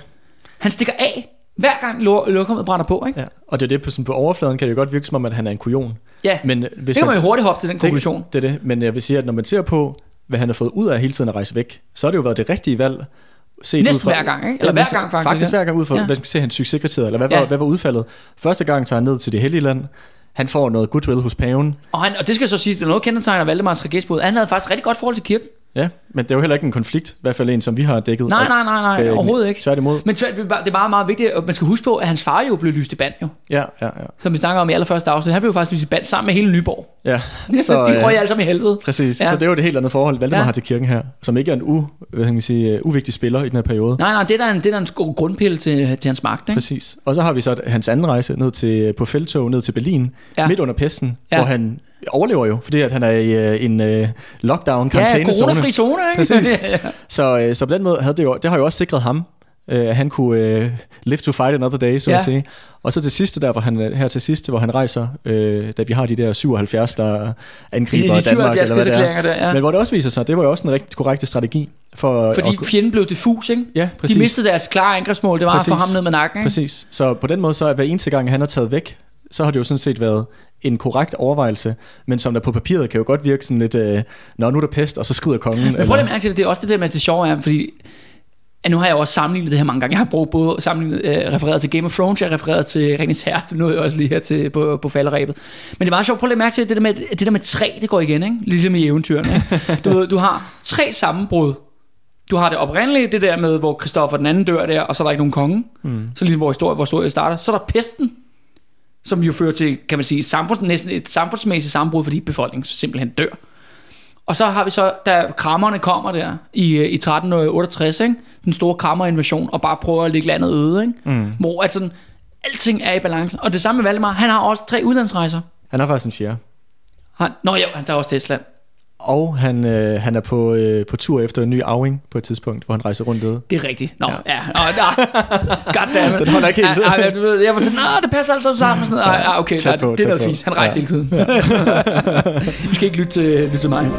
Han stikker af, hver gang lokummet brænder på, ikke? Ja. Og det er det, på, sådan, på overfladen kan det jo godt virke som om, at han er en kujon. Ja, men hvis det kan man jo hurtigt hoppe til den konklusion. Det, det er det, men jeg vil sige, at når man ser på, hvad han har fået ud af hele tiden at rejse væk, så har det jo været det rigtige valg. Set Næsten fra, hver gang, ikke? Eller ja, hver gang faktisk. Faktisk hver gang ud fra, ja. hvad skal se, hans succeskriterier, eller hvad, ja. var, hvad var udfaldet. Første gang tager han ned til det hellige land, han får noget goodwill hos paven. Og, han, og det skal så sige, det er noget kendetegner Valdemars Regisbod. Han havde faktisk rigtig godt forhold til kirken. Ja, men det er jo heller ikke en konflikt, i hvert fald en, som vi har dækket. Nej, nej, nej, nej, øh, overhovedet ikke. Tværtimod. Men tvært, det er meget, meget vigtigt, at man skal huske på, at hans far jo blev lyst i band jo. Ja, ja, ja. Som vi snakker om i allerførste afsnit. Han blev faktisk lyst i band sammen med hele Nyborg. Ja. Så, de røg alle sammen i helvede. Præcis. Ja. Så det er jo det helt andet forhold, Valdemar ja. har til kirken her, som ikke er en u, hvad kan man sige, uvigtig spiller i den her periode. Nej, nej, det er der en, det er der en grundpille til, til hans magt. Ikke? Præcis. Og så har vi så hans anden rejse ned til, på feltog ned til Berlin, ja. midt under pesten, ja. hvor han overlever jo, fordi at han er i uh, en uh, lockdown karantæne Ja, coronafri zone, ikke? Præcis. så, uh, så på den måde havde det jo, det har jo også sikret ham, at uh, han kunne uh, live to fight another day, så ja. at sige. Og så til sidste der, hvor han, her til sidste, hvor han rejser, uh, da vi har de der 77, der angriber de, de Danmark, eller hvad det er. Der, ja. Men hvor det også viser sig, det var jo også en rigtig korrekt strategi. For, Fordi at, fjenden blev diffus, ikke? Ja, præcis. De mistede deres klare angrebsmål, det var præcis. at få ham ned med nakken, ikke? Præcis. Så på den måde, så er hver eneste gang, han er taget væk, så har det jo sådan set været en korrekt overvejelse, men som der på papiret kan jo godt virke sådan lidt, øh, når nu er der pest, og så skrider kongen. Men prøv at mærke til det, det er også det der med det sjove er, fordi at nu har jeg også sammenlignet det her mange gange. Jeg har brugt både sammenlignet, øh, refereret til Game of Thrones, jeg har refereret til Ringens Herre, nu er jeg også lige her til, på, på falderæbet. Men det meget sjovt, prøv at mærke til det der med, det der med træ, det går igen, ikke? ligesom i eventyrene. Du, du har tre sammenbrud. Du har det oprindelige, det der med, hvor Kristoffer den anden dør der, og så er der ikke nogen konge. Mm. Så ligesom hvor historie, hvor historie starter. Så er der pesten, som jo fører til, kan man sige, samfunds, næsten et samfundsmæssigt sammenbrud, fordi befolkningen simpelthen dør. Og så har vi så, da krammerne kommer der i, øh, i 1368, ikke? den store krammerinvasion, og bare prøver at lægge landet øde, ikke? Mm. hvor at sådan, alting er i balance. Og det samme med Valdemar, han har også tre udlandsrejser. Han har faktisk en fjerde. Han, nå ja, han tager også til Estland. Og han, øh, han er på, øh, på tur efter en ny arving på et tidspunkt, hvor han rejser rundt det. Det er rigtigt. Nå, ja. ja. Nå, nå. Goddammit. Den holder ikke helt. Ja, ja, du ved, jeg var sådan, nej, det passer alt sammen. Sådan, ja, ja, okay, nej, på, det er noget fisk. Han rejste ja. hele tiden. Ja. I skal ikke lytte, lytte til mig.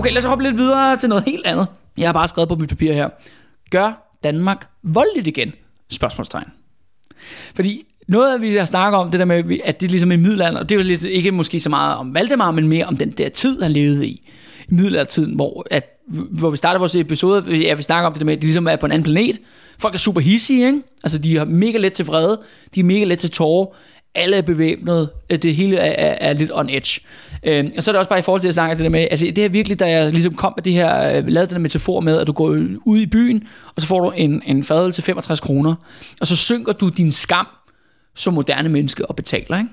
Okay, lad os hoppe lidt videre til noget helt andet. Jeg har bare skrevet på mit papir her. Gør Danmark voldeligt igen? Spørgsmålstegn. Fordi noget af vi har snakket om, det der med, at det er ligesom i middelalderen, og det er jo lidt, ikke måske så meget om Valdemar, men mere om den der tid, han levede i. I middelaldertiden, hvor, at, hvor vi starter vores episode, ja, vi snakker om det der med, at de ligesom er på en anden planet. Folk er super hissige, ikke? Altså, de er mega let til vrede, de er mega let til tårer, alle er bevæbnet, det hele er, er, er lidt on edge. Øhm, og så er det også bare i forhold til at snakke det der med, altså det her virkelig, da jeg ligesom kom med det her, øh, lavede den her metafor med, at du går ud i byen, og så får du en, en fadel til 65 kroner, og så synker du din skam som moderne menneske og betaler, ikke?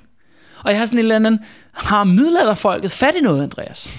Og jeg har sådan en eller anden, har middelalderfolket fat i noget, Andreas?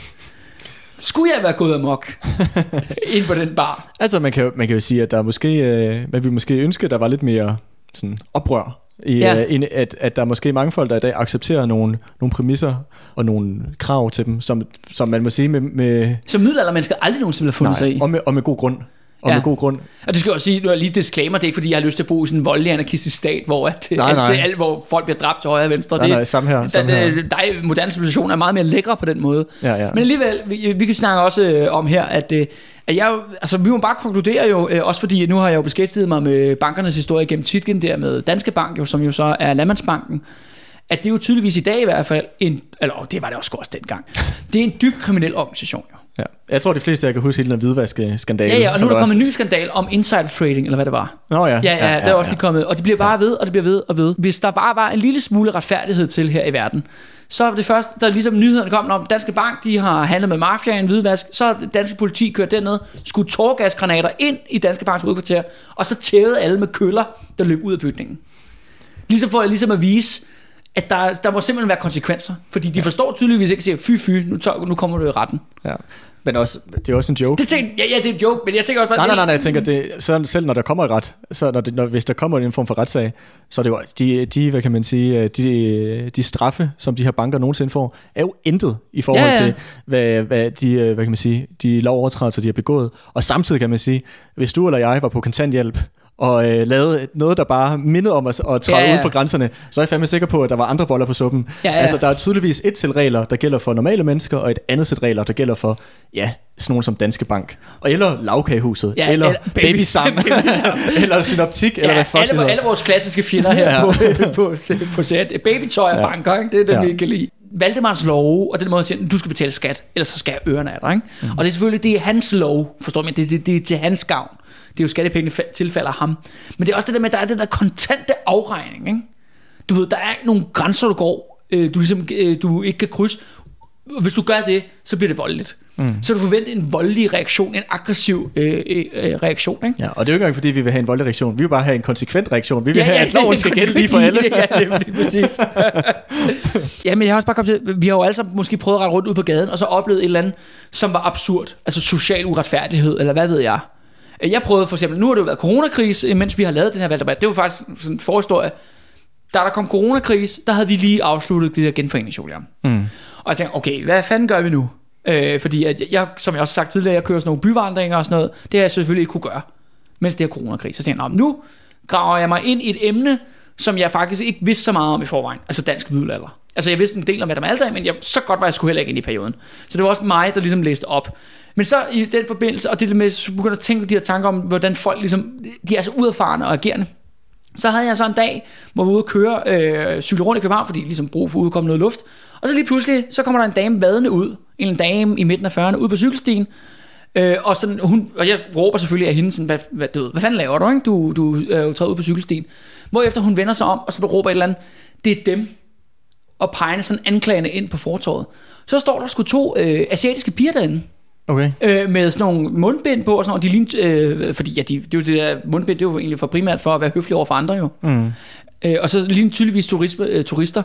Skulle jeg være gået amok ind på den bar? Altså, man kan, man kan jo sige, at der måske, øh, man ville måske ønske, at der var lidt mere sådan oprør i, ja. uh, at, at der er måske mange folk, der i dag accepterer nogle, nogle præmisser og nogle krav til dem, som, som man må sige med... med som middelaldermennesker aldrig nogensinde har fundet nej, sig i. Og med, og med god grund. Og ja. med god grund. Og det skal jeg også sige, nu er lige disclaimer, det er ikke fordi, jeg har lyst til at bo i sådan en voldelig anarkistisk stat, hvor, at, nej, nej. Alt, alt, hvor folk bliver dræbt til højre og venstre. Nej, det, nej, samme her. Samme her. Der, der, moderne civilisation er meget mere lækre på den måde. Ja, ja. Men alligevel, vi, vi kan snakke også øh, om her, at, øh, at jeg, altså, vi må bare konkludere jo, øh, også fordi nu har jeg jo beskæftiget mig med bankernes historie gennem Titgen der med Danske Bank, jo, som jo så er Landmandsbanken, at det er jo tydeligvis i dag i hvert fald, en, eller det var det også også dengang, det er en dyb kriminel organisation jo. Ja. Jeg tror, de fleste jeg kan huske hele den hvidvask-skandale. Ja, ja, og nu er der var- kommet en ny skandal om insider trading, eller hvad det var. Nå ja. Ja, ja, ja der er også lige kommet, og det bliver bare ved, og det bliver ved og ved. Hvis der bare var en lille smule retfærdighed til her i verden, så var det første, der ligesom nyhederne kom om, Danske Bank, de har handlet med mafiaen, hvidvask, så danske politi kørt derned, skudt tårgasgranater ind i Danske Banks hovedkvarter, og så tævede alle med køller, der løb ud af bygningen. Ligesom for ligesom at vise, at der, der må simpelthen være konsekvenser. Fordi de forstår tydeligvis ikke, at sige, fy fy, nu, tager, nu kommer du i retten. ja. Men også, det er også en joke. Det tænkte, ja, ja, det er en joke, men jeg tænker også bare... Nej, nej, nej, nej, jeg tænker, det, så selv når der kommer et ret, så når det, når, hvis der kommer en form for retssag, så er det jo, de, de, hvad kan man sige, øh, de, de straffe, som de her banker nogensinde får, er jo intet i forhold Ja, ja. til, hvad, hvad, de, øh, hvad kan man sige, de lovovertrædelser, de har begået. Og samtidig kan man sige, hvis du eller jeg var på kontanthjælp, og øh, lavede noget, der bare mindede om at, at træde Ja, ja, uden for grænserne, så er jeg fandme sikker på, at der var andre boller på suppen. Ja, ja. Altså, der er tydeligvis et sæt regler, der gælder for normale mennesker, og et andet sæt regler, der gælder for, ja, sådan nogen som Danske Bank. Og eller Lavkagehuset, Ja, eller, eller eller Baby- Baby Sam, Baby Sam. eller Synoptik, eller Ja, hvad fuck alle, det alle vores klassiske fjender her ja. På, på, på sæt. Babytøj og Ja. banker, ikke? det er det, ja. Vi kan lide. Valdemars lov, og den måde at sige, du skal betale skat, ellers så skal jeg ørerne af dig. Ikke? Mm. Og det er selvfølgelig, det er hans lov, forstår man, det, det, det er til hans gavn. Det er jo skattepengene fa- tilfalder ham. Men det er også det der med, at der er den der kontante afregning. Ikke? Du ved, der er nogle grænser, du går, øh, du, ligesom, øh, du ikke kan krydse. Hvis du gør det, så bliver det voldeligt. Mm. Så du forventer en voldelig reaktion, en aggressiv øh, øh, øh, reaktion. Ikke? Ja, og det er jo ikke engang, fordi vi vil have en voldelig reaktion. Vi vil bare have en konsekvent reaktion. Vi vil Ja, have, ja, at loven skal gælde lige for alle. ja, det er præcis. ja, men jeg har også bare kommet til, vi har jo alle sammen måske prøvet at rette rundt ud på gaden, og så oplevet et eller andet, som var absurd. Altså social uretfærdighed, eller hvad ved jeg. Jeg prøvede for eksempel, nu har det jo været coronakrise, mens vi har lavet den her valgdebat. Det var faktisk sådan en forhistorie. Da der kom coronakrise, der havde vi lige afsluttet det der genforeningsjubilæum. Mm. Og jeg tænkte, okay, hvad fanden gør vi nu? Øh, fordi at jeg, som jeg også sagt tidligere, jeg kører sådan nogle byvandringer og sådan noget. Det har jeg selvfølgelig ikke kunne gøre, mens det her coronakrise. Så tænkte jeg, "Nå, men nu graver jeg mig ind i et emne, som jeg faktisk ikke vidste så meget om i forvejen. Altså dansk middelalder. Altså jeg vidste en del om Adam Aldag, men jeg, så godt var jeg skulle heller ikke ind i perioden. Så det var også mig, der ligesom læste op. Men så i den forbindelse, og det med, så begyndte at tænke de her tanker om, hvordan folk ligesom, de er så uerfarne og agerende. Så havde jeg så en dag, hvor vi var ude at køre, øh, cykle rundt i København, fordi ligesom brug for at udkomme noget luft. Og så lige pludselig, så kommer der en dame vadende ud, en dame i midten af 40'erne, ud på cykelstien. Øh, og, sådan, hun, og jeg råber selvfølgelig af hende sådan, hvad, hvad, du hvad fanden laver du, ikke? Du, du øh, træder ud på cykelstien. Hvorefter hun vender sig om, og så råber et eller andet, det er dem, og peger sådan anklagende ind på fortorvet. Så står der sgu to øh, asiatiske piger derinde, Okay. øh, med sådan nogle mundbind på, og sådan noget. De lignede, øh, fordi ja, de, det er jo det der mundbind, det er jo egentlig for primært for at være høflig over for andre jo. Mm. Øh, og så lignede tydeligvis turisme, øh, turister.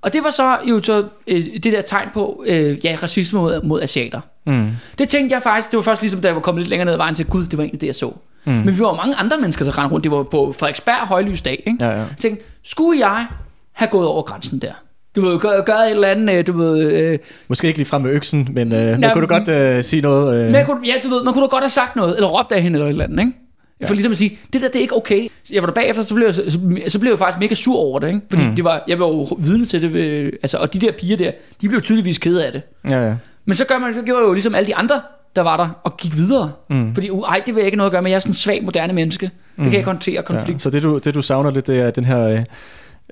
Og det var så jo så øh, det der tegn på, øh, ja, racisme mod, mod asiater. Mm. Det tænkte jeg faktisk, det var først ligesom, da jeg var kommet lidt længere ned ad vejen til, gud, det var egentlig det, jeg så. Mm. Men vi var mange andre mennesker, der rendte rundt. Det var på Frederiksberg højlysdag, ikke? Ja, ja. Jeg tænkte, skulle jeg have gået over grænsen der? Du ved, gøre, gøre et eller andet, øh, du ved... Øh, Måske ikke lige frem med øksen, men øh, man kunne du godt øh, sige noget. Øh, men jeg kunne, ja, du ved, man kunne da godt have sagt noget, eller råbt af hende eller et eller andet, ikke? Ja. For ligesom at sige, det der, det er ikke okay. Så Jeg var der bagefter, så blev jeg, så, så blev jeg faktisk mega sur over det, ikke? Fordi mm. det var, jeg var jo vidne til det, ved, altså, og de der piger der, de blev tydeligvis kede af det. ja, ja. Men så gør man, så gjorde jeg jo ligesom alle de andre, der var der, og gik videre. Mm. Fordi, uh, ej, det vil jeg ikke noget at gøre med, jeg er sådan en svag, moderne menneske. Det kan jeg ikke håndtere konflikt. ja. Så det du, det du savner lidt, det er den her øh,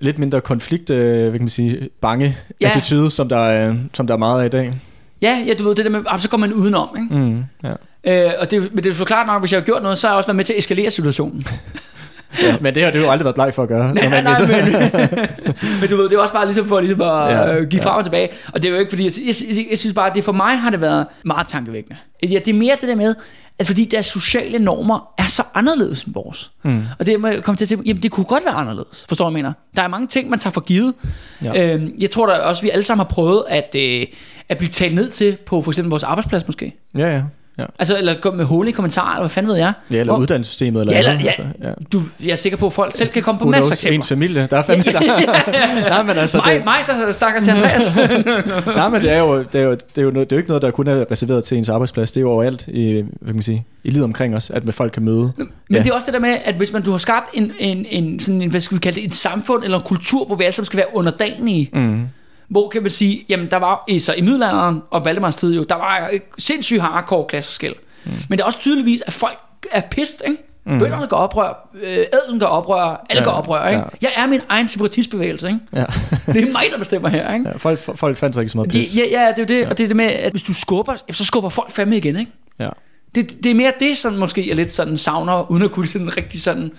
lidt mindre konflikt, øh, hvad kan man sige, bange Ja. ja. attitude, som der, er, som der er meget af i dag. Ja, ja, du ved, det der med, ah, så går man udenom, ikke? Mm. Ja. Øh, og det, men det er jo så klart nok, hvis jeg har gjort noget, så har jeg også været med til at eskalere situationen. ja. Men det har du jo aldrig været bleg for at gøre. Nej, nej, nej, men, men du ved, det er også bare ligesom for ligesom at ja, Ja, give ja. frem og tilbage. Og det er jo ikke fordi, jeg, jeg, jeg, jeg synes bare, at det for mig har det været meget tankevækkende. Ja, det er mere det der med, at fordi deres sociale normer er så anderledes end vores. Mm. Og det må jeg komme til at tænke, jamen det kunne godt være anderledes, forstår du, hvad jeg mener? Der er mange ting, man tager for givet. Ja. Øhm, jeg tror da også, vi alle sammen har prøvet at, øh, at blive talt ned til på for eksempel vores arbejdsplads måske. Ja, ja. Ja. Altså, eller gå med hål i kommentarer, eller hvad fanden ved jeg. Ja, eller Hvor- uddannelsessystemet. Eller Ja, eller, ja, altså, ja. Du, jeg er sikker på, at folk selv kan komme på masser af eksempler. Ens familie. Der er fandme der. Nej, men altså, mig, det, mig, der snakker til Andreas. nej, men det er jo, det er jo, det er jo, det er jo ikke noget, der kun er reserveret til ens arbejdsplads. Det er jo overalt i, hvad kan man sige, i livet omkring os, at folk kan møde. Men Ja. det er også det der med, at hvis man du har skabt en, en, en, sådan en, hvad skal vi kalde det, et samfund eller en kultur, hvor vi alle sammen skal være underdanige, Mm. Hvor kan man sige, jamen der var i- så i middelalderen og Valdemars tid jo, der var sindssygt hardcore klasserskel. Mm. Men det er også tydeligvis, at folk er pist, ikke? Mm. Bønderne gør oprør, øh, adelen gør oprør, alle Ja, gør oprør. Ikke? ja. Jeg er min egen separatistbevægelse. Ikke? Ja. Det er mig, der bestemmer her. Ikke? ja folk, folk fandt sig ikke så meget Ja, pis. ja, ja, det er det. Ja. Og det er det med, at hvis du skubber, så skubber folk fandme igen. Ikke? Ja. Det, det er mere det, som måske er lidt sådan savner, uden at kunne sådan rigtig sådan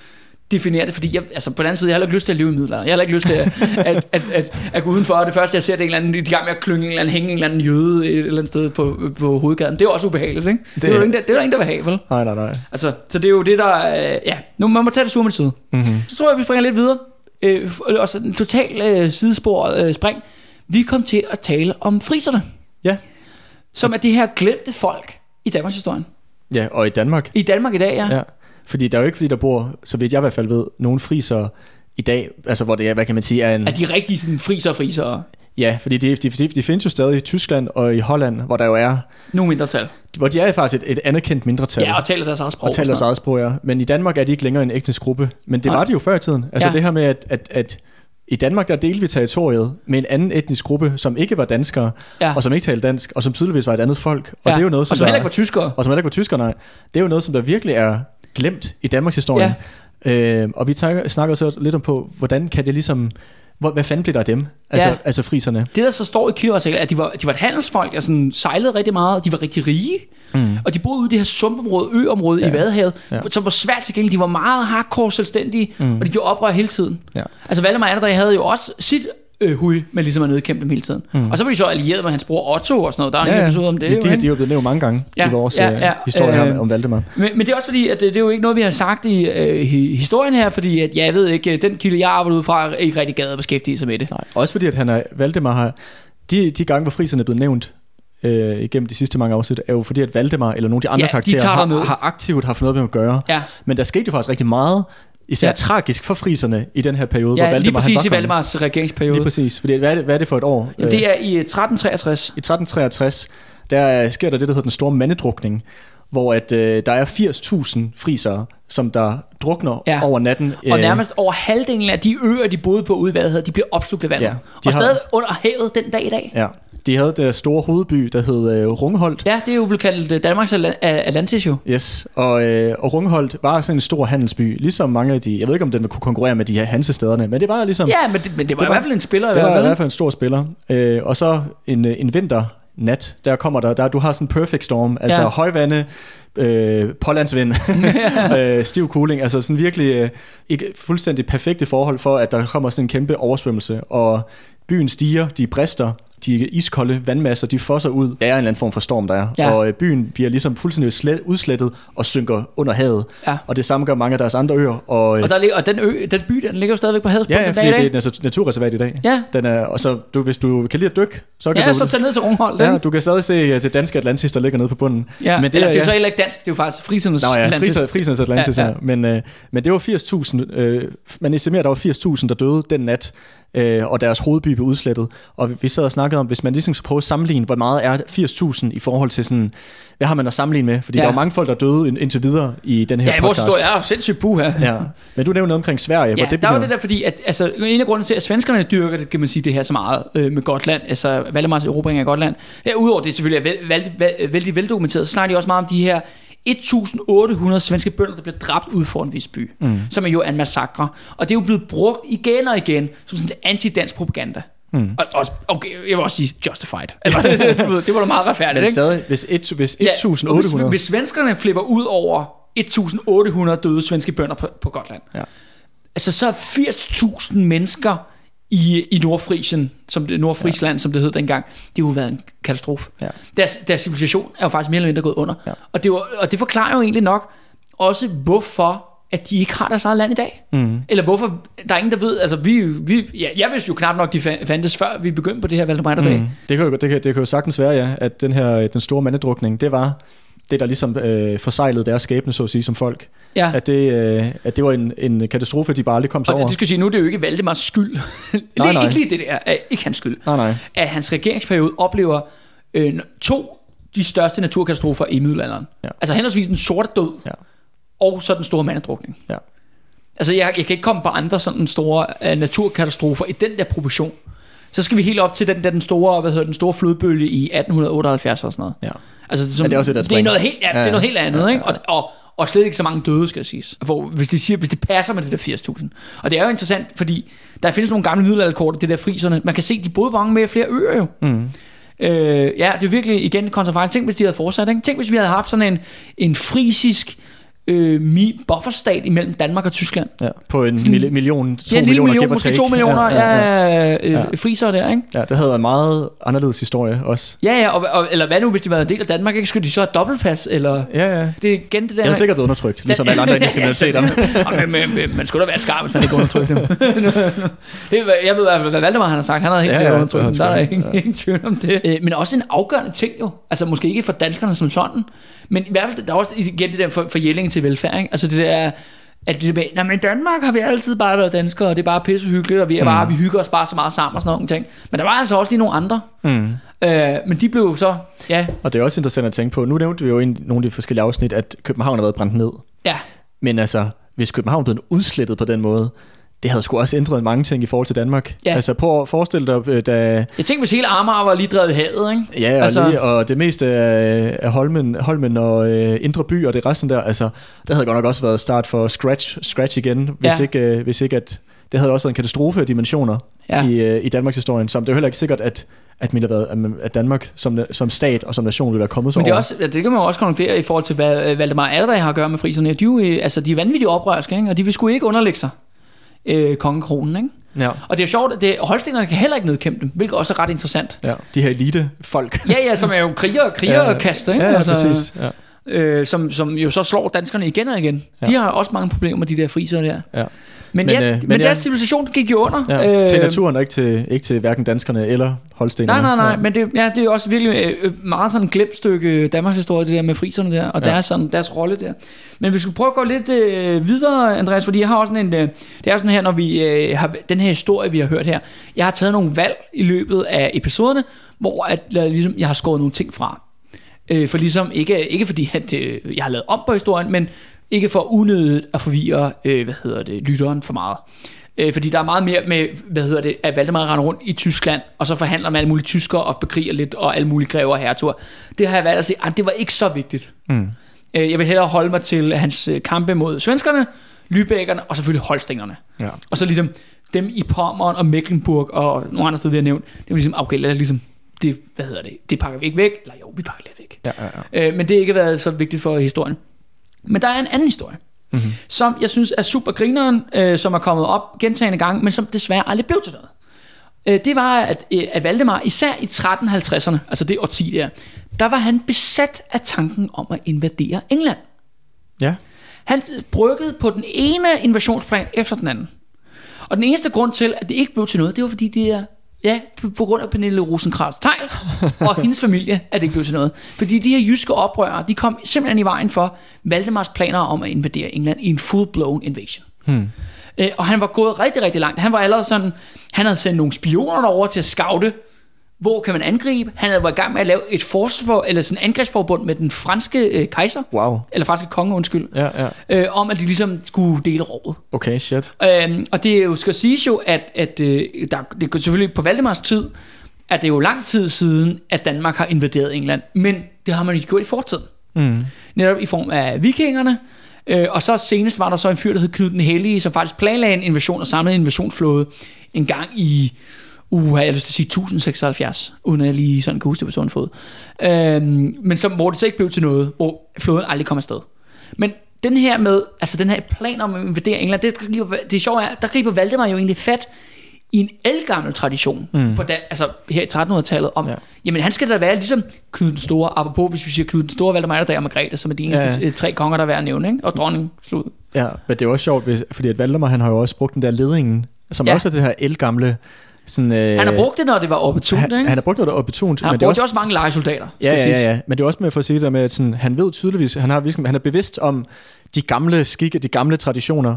definere det, fordi jeg, altså på den anden side, jeg har ikke lyst til at leve i middelalderen. Jeg har heller ikke lyst til at, at, at, at, at gå udenfor, og det første jeg ser, det er en eller anden, de gang med at klynge en eller anden, hænge en eller anden jøde et eller andet sted på, på hovedgaden. Det er jo også ubehageligt, ikke? Det, det er jo ingen, der, det er der ingen, der vil have, vel? Nej, nej, nej. Altså, så det er jo det, der, øh, ja, nu man må tage det sure med side. Mm-hmm. Så tror jeg, vi springer lidt videre. Øh, og så en total øh, sidespor øh, spring. Vi kom til at tale om friserne, Ja. som er det her glemte folk i Danmarks historie. ja, og i Danmark. I Danmark i dag, ja. Ja. Fordi der er jo ikke, fordi der bor, så vidt jeg i hvert fald ved, nogen friser i dag, altså hvor det er, hvad kan man sige, er en... Er de rigtige sådan, friser friser? Ja, fordi de, de, de, de findes jo stadig i Tyskland og i Holland, hvor der jo er, Nogle mindretal. hvor de er faktisk et, et anerkendt mindretal. Ja, og taler deres eget sprog. og taler deres eget sprog, ja. Men i Danmark er de ikke længere en etnisk gruppe. Men det Nej. var de jo før i tiden. Altså Ja. det her med, at, at, at i Danmark der delte vi territoriet med en anden etnisk gruppe, som ikke var danskere, Ja. og som ikke talte dansk, og som tydeligvis var et andet folk. Og ja. det er jo noget, som, og som der, heller ikke var tyskere. og som heller ikke var tyskere, nej. Det er jo noget, som der virkelig er glemt i Danmarks historie. Ja. Øh, og vi tager, snakker så lidt om på, hvordan kan det ligesom, hvor, hvad fanden blev der af dem? Altså, Ja. altså friserne. Det, der så står i kildeartiklen, at de var, de var et handelsfolk, der sådan sejlede rigtig meget, de var rigtig rige, Mm. og de boede ude i det her sumpområde, øområde ja. i Vadehavet, Ja. som var svært tilgængeligt. De var meget hardcore selvstændige, Mm. og de gjorde oprør hele tiden. Ja. Altså Valdemar André havde jo også sit øh, hui, med ligesom at nedkæmpe dem hele tiden. Mm. Og så var de så allieret med hans bror Otto og sådan noget. Der er ja, en episode om det. de, jo, de, ikke? de er jo blevet nævnt mange gange Ja, i vores ja, øh, ja. historie her Øh, om Valdemar. Men, men det er også fordi, at det, det er jo ikke noget, vi har sagt i øh, hi- historien her, fordi at, ja, jeg ved ikke, den kilde, jeg arbejder ud fra, er ikke rigtig gad at beskæftige sig med det. Nej, også fordi, at han er, Valdemar har, de, de gange, hvor friserne er blevet nævnt, øh, igennem de sidste mange afsnit, er jo fordi, at Valdemar eller nogle af de andre Ja, de karakterer tager har, har aktivt haft noget med at gøre. Ja, Men der skete jo faktisk rigtig meget, især ja. Tragisk for friserne i den her periode, hvor ja Valdemar lige præcis i. Valdemars regeringsperiode. Lige præcis. Fordi, hvad, er det, hvad er det for et år? Jamen, det er i øh, 1363. I 1363, der øh, sker der det, der hedder den store mandedrukning, hvor at, øh, der er 80.000 frisere, som der drukner ja. Over natten. Og øh, nærmest over halvdelen af de øer, de boede på ude i Vadehavet, de blev opslugt af vandet. Ja, de og stadig under havet den dag i dag. Ja, de havde det store hovedby, der hed øh, Rungholt. Ja, det er jo blevet kaldt øh, Danmarks Atl- Atlantis jo. Yes, og, øh, og Rungholt var sådan en stor handelsby, ligesom mange af de, jeg ved ikke om den ville kunne konkurrere med de her Hansestederne, men det var ligesom, Ja, men det, men det var Det i var- hvert fald en spiller i det hvert var i fald. hvert fald en stor spiller. Øh, og så en, øh, en vinternat, der kommer der, der, du har sådan en perfect storm, altså. Ja. højvande, øh, pålandsvind, øh, stiv cooling, altså sådan virkelig øh, ikke fuldstændig perfekte forhold for, at der kommer sådan en kæmpe oversvømmelse, og byen stiger, de brister, de iskolde vandmasser, de fosser ud. Der er en eller anden form for storm, der er. Ja. Og øh, byen bliver ligesom fuldstændig slet, udslettet og synker under havet. Ja. Og det samme gør mange af deres andre øer. Og, øh, Og, der, ligger- og den, ø, den by, den ligger jo stadigvæk på havets ja, bund ja, fordi det er et natu- naturreservat i dag. Ja, Den er, og så du, hvis du kan lide at dykke, så kan ja du... så tag ned til Rungholt. Ja, Ja, du kan stadig se øh, det danske Atlantis, der ligger nede på bunden. ja. men det Eller, er- det er jo ja. så heller ikke dansk, det er jo faktisk frisernes Nå ja, Atlantis. friser, frisernes Atlantis, ja, Ja, ja. ja. Men, øh, men det var 80.000, øh, man estimerer, der var 80.000, der døde den nat, øh, og deres hovedby blev udslettet. Og vi- sad og snakkede om, hvis man ligesom skal prøve at sammenligne, hvor meget er 80.000 i forhold til sådan, hvad har man at sammenligne med? Fordi ja. Ja. der er mange folk, der døde ind, indtil videre i den her Ja, i vores podcast. historie er sindssygt buh her. Ja. Men du nævnte noget omkring Sverige, hvor Ja, det der var det der, fordi at, altså, en af grundene til, at svenskerne dyrker det, kan man sige, det her så meget øh, med Gotland, altså Valdemars erobring af Gotland. Ja, udover det selvfølgelig er vel, vel, vel, vældig veldokumenteret, så snakker de også meget om de her 1.800 svenske bønder, der bliver dræbt ud for en vis by, mm. som er jo en massakre. Og det er jo blevet brugt igen og igen som sådan en anti-dansk propaganda. Mm. Og også, okay, jeg vil også sige justified. Eller, det var da meget retfærdigt, ikke? stadig, hvis, et, hvis Ja, og 1.800... Hvis, hvis svenskerne flipper ud over 1.800 døde svenske bønder på, på Gotland, Ja. altså så er 80.000 mennesker i, i Nordfrisien, som det, Nordfrisland, ja. som det hed dengang, det har jo været en katastrofe. Ja. Deres, deres civilisation er jo faktisk mere eller mindre gået under. Ja. Og, det var, og det forklarer jo egentlig nok også, hvorfor at de ikke har deres eget land i dag. Mm. Eller hvorfor, der er ingen, der ved, altså vi, vi ja, jeg vidste jo knap nok, de fa- fandtes, før vi begyndte på det her Valdemar mm. dag. Det kan, jo, det, kan, det kan jo sagtens være, ja, at den her den store mandedrukning, det var det, der ligesom øh, forsejlede deres skæbne, så at sige, som folk. Ja. At det, øh, at det var en, en katastrofe, de bare aldrig kom sig Og over. det skal sige, nu er det jo ikke Valdemars skyld. Nej, nej. Ikke lige det der, ikke hans skyld. Nej, nej. At hans regeringsperiode oplever øh, to de største naturkatastrofer i middelalderen. Ja. Altså henholdsvis den sorte død, Ja. og så den store mandedrukning. Ja. Altså jeg, jeg kan ikke komme på andre sådan store uh, naturkatastrofer i den der proportion. Så skal vi helt op til den der den store, hvad hedder den store flodbølge i 1878 og sådan noget. Ja. Altså, som, Ja, det er også et, der det er noget helt, ja, Ja, det er noget helt andet, ja, ikke? ja, Og, og, og slet ikke så mange døde, skal jeg sige. Hvor, hvis, de siger, hvis det passer med det der 80.000. Og det er jo interessant, fordi der findes nogle gamle middelalderkort, det der friserne. Man kan se, de boede mange mere flere øer jo. Mm. Øh, ja, det er virkelig igen kontrafakt. Tænk, hvis de havde fortsat. Ikke? Tænk, hvis vi havde haft sådan en, en frisisk øh, mi bufferstat imellem Danmark og Tyskland. Ja, på en Sådan- mil- million, to Ja, en lille millioner, million, måske to millioner ja, ja, ja. Ja, Ja. øh, friser der, ikke? Ja, det havde været en meget anderledes historie også. Ja, ja, og, og, eller hvad nu, hvis de var en del af Danmark, ikke? Skulle de så have dobbeltpas, eller... Ja, ja. Det er igen det der... Jeg havde sikkert været undertrykt, ligesom alle andre indiske minoriteter. Men, men, man skulle da være skarp, hvis man ikke undertrykte dem. er, jeg ved, hvad, Valdemar han har sagt. Han havde helt Ja, sikkert ja, undertrykt dem. det Der har er ingen, ingen tvivl om det. Øh, Men også en afgørende ting jo. Altså måske ikke for danskerne som sådan. Men i hvert fald, der er også igen det der for, for Jelling til velfærd. Ikke? Altså det der at det nej, men i Danmark har vi altid bare været danskere, og det er bare pissehyggeligt, og vi, er bare, Mm. vi hygger os bare så meget sammen og sådan nogle ting. Men der var altså også lige nogle andre. Mm. Øh, men de blev så, ja, Og det er også interessant at tænke på. Nu nævnte vi jo i nogle af de forskellige afsnit, at København har været brændt ned. ja, Men altså, hvis København blev udslettet på den måde, det havde sgu også ændret mange ting i forhold til Danmark. Ja. Altså prøv at forestille dig, øh, da jeg tænkte, hvis hele Amager var lige drevet i havet, ikke? Ja, og, Altså- lige, og det meste af, af Holmen, Holmen og øh, Indre By og det resten der, altså, det havde godt nok også været start for scratch, scratch igen, hvis, Ja. ikke, øh, hvis ikke at, det havde også været en katastrofe af dimensioner Ja. i, øh, i Danmarks historie, som det er jo heller ikke sikkert, at, at, har været, at, Danmark som, som stat og som nation ville være kommet så Men det, er over. også, ja, det kan man jo også konkludere i forhold til, hvad øh, Valdemar Atterdag har at gøre med friserne. De jo altså, de er vanvittigt oprørske, ikke? og de vil sgu ikke underlægge sig øh, kongekronen. Ikke? Ja, Og det er sjovt, at holstingerne kan heller ikke nedkæmpe dem, hvilket også er ret interessant. ja, de her elite folk. Ja, ja, som er jo kriger, krigerkaster, ikke? Ja, ja, præcis. Ja, Øh, som, som jo så slår danskerne igen og igen. Ja. Ja. De har også mange problemer med de der friser der. ja. Men, men, Men, ja, øh, men, men deres ja. civilisation gik jo under. Ja, øh, til naturen og ikke til, ikke til hverken danskerne eller holstenerne. Nej, nej, nej, Ja. men det, ja, det er jo også virkelig øh, øh, meget sådan et glemt stykke Danmarks historie, det der med friserne der, og ja. Ja. deres, sådan, deres rolle der. Men vi skal prøve at gå lidt øh, videre, Andreas, fordi jeg har også sådan en, øh, det er jo sådan her, når vi øh, har, den her historie, vi har hørt her, jeg har taget nogle valg i løbet af episoderne, hvor at, øh, ligesom, jeg har skåret nogle ting fra. Øh, for ligesom, ikke, ikke fordi at, øh, jeg har lavet om på historien, men ikke for unødigt at forvirre, øh, hvad hedder det, lytteren for meget. Øh, fordi der er meget mere med, hvad hedder det, at Valdemar render rundt i Tyskland, og så forhandler med alle mulige tyskere og bekriger lidt, og alle mulige grever og hertuger. Det har jeg valgt at sige, at det var ikke så vigtigt. Mm. Øh, jeg vil hellere holde mig til hans øh, kampe mod svenskerne, Lübeckerne og selvfølgelig holstingerne. Ja. Og så ligesom dem i Pommern og Mecklenburg og nogle andre steder, vi har nævnt, det er ligesom, okay, lad os ligesom, det, hvad hedder det, det pakker vi ikke væk, eller jo, vi pakker lidt væk. Ja, ja, ja. Øh, men det har ikke været så vigtigt for historien. Men der er en anden historie, Mm-hmm. som jeg synes er super grineren, øh, som er kommet op gentagende gange, men som desværre aldrig blev til noget. Øh, det var, at, øh, at Valdemar, især i 1350'erne, altså det årti der, der var han besat af tanken om at invadere England. Ja. Han bryggede på den ene invasionsplan efter den anden. Og den eneste grund til, at det ikke blev til noget, det var fordi det er, ja, på- på grund af Pernille rosenkrantz Teil og hendes familie, at det ikke til noget. Fordi de her jyske oprørere, de kom simpelthen i vejen for Valdemars planer om at invadere England i en full-blown invasion. Hmm. Øh, og han var gået rigtig, rigtig langt. Han var allerede sådan, han havde sendt nogle spioner derover til at scoute, hvor kan man angribe. Han været i gang med at lave et forsvar, eller sådan angrebsforbund med den franske øh, kejser, Wow. eller franske konge, undskyld, Ja, ja. øh, om at de ligesom skulle dele rådet. Okay, shit. Øhm, og det er jo, skal siges jo, at, at øh, der, det går selvfølgelig på Valdemars tid, at det er jo lang tid siden, at Danmark har invaderet England. Men det har man ikke gjort i fortiden. Mm. Netop i form af vikingerne. Øh, og så senest var der så en fyr, der hed Knud den Hellige, som faktisk planlagde en invasion og samlede en invasionsflåde en gang i, uh, har jeg lyst til at sige 1076, uden at jeg lige sådan kan huske det på sådan fod. Øhm, men som, hvor det så ikke blev til noget, hvor flåden aldrig kom afsted. Men den her med, altså den her plan om at invadere England, det, griber, det sjove er, der griber Valdemar jo egentlig fat i en elgammel tradition, mm. på da, altså her i 1300-tallet, om, ja. Ja. jamen han skal da være ligesom Knud den Store, apropos hvis vi siger Knud den Store, Valdemar der og Margrethe, som er de eneste ja. Tre konger, der er værd at nævne, ikke? og dronning slut. Ja, men det er også sjovt, hvis, fordi at Valdemar, han har jo også brugt den der ledningen, som ja. også er det her elgamle... Sådan, øh, Han har brugt det, når det var opportunt, han, ikke? han har brugt noget, der er betont, Han har men det er brugt også også, mange legesoldater, Ja, ja, ja, ja, men det er også med for at sige det der med, at sådan, han ved tydeligvis, han, har, ligesom- han er bevidst om de gamle skikke, de gamle traditioner,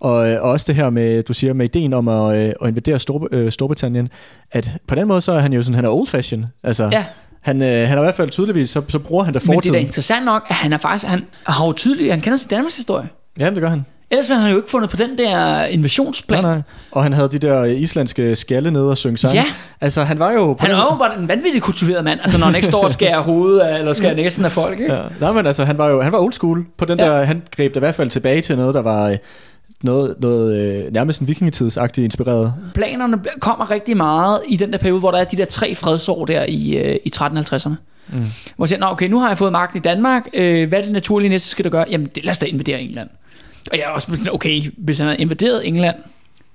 og, øh, og også det her med, du siger, med ideen om at, øh, at invadere Stor, øh, Storbritannien, at på den måde, så er han jo sådan, han er old fashion, altså, Ja. han, øh, han er i hvert fald tydeligvis, så, så bruger han da Men det er da fortiden. interessant nok, at han er faktisk, han har jo tydeligt, han kender sin Danmarks historie. Ja, det gør han. Ellers havde han jo ikke fundet på den der invasionsplan. Nej, nej. Og han havde de der islandske skalle nede og synge sang. Ja. Altså, han var jo... På Han er jo bare en vanvittig kultiveret mand, altså når han ikke står og skærer hovedet af, eller skærer næsen af folk, ikke? Ja. Nej, men altså, han var jo han var old school på den Ja. der... Han greb da i hvert fald tilbage til noget, der var øh, noget, noget øh, nærmest en vikingetidsagtigt inspireret. Planerne kommer rigtig meget i den der periode, hvor der er de der tre fredsår der i, øh, i 1350'erne. Mm. Hvor jeg siger, Nå, okay, nu har jeg fået magten i Danmark, øh, hvad er det naturlige næste skal der gøre? Jamen, det, lad os da invadere England. Og jeg er også sådan, okay, hvis han havde invaderet England,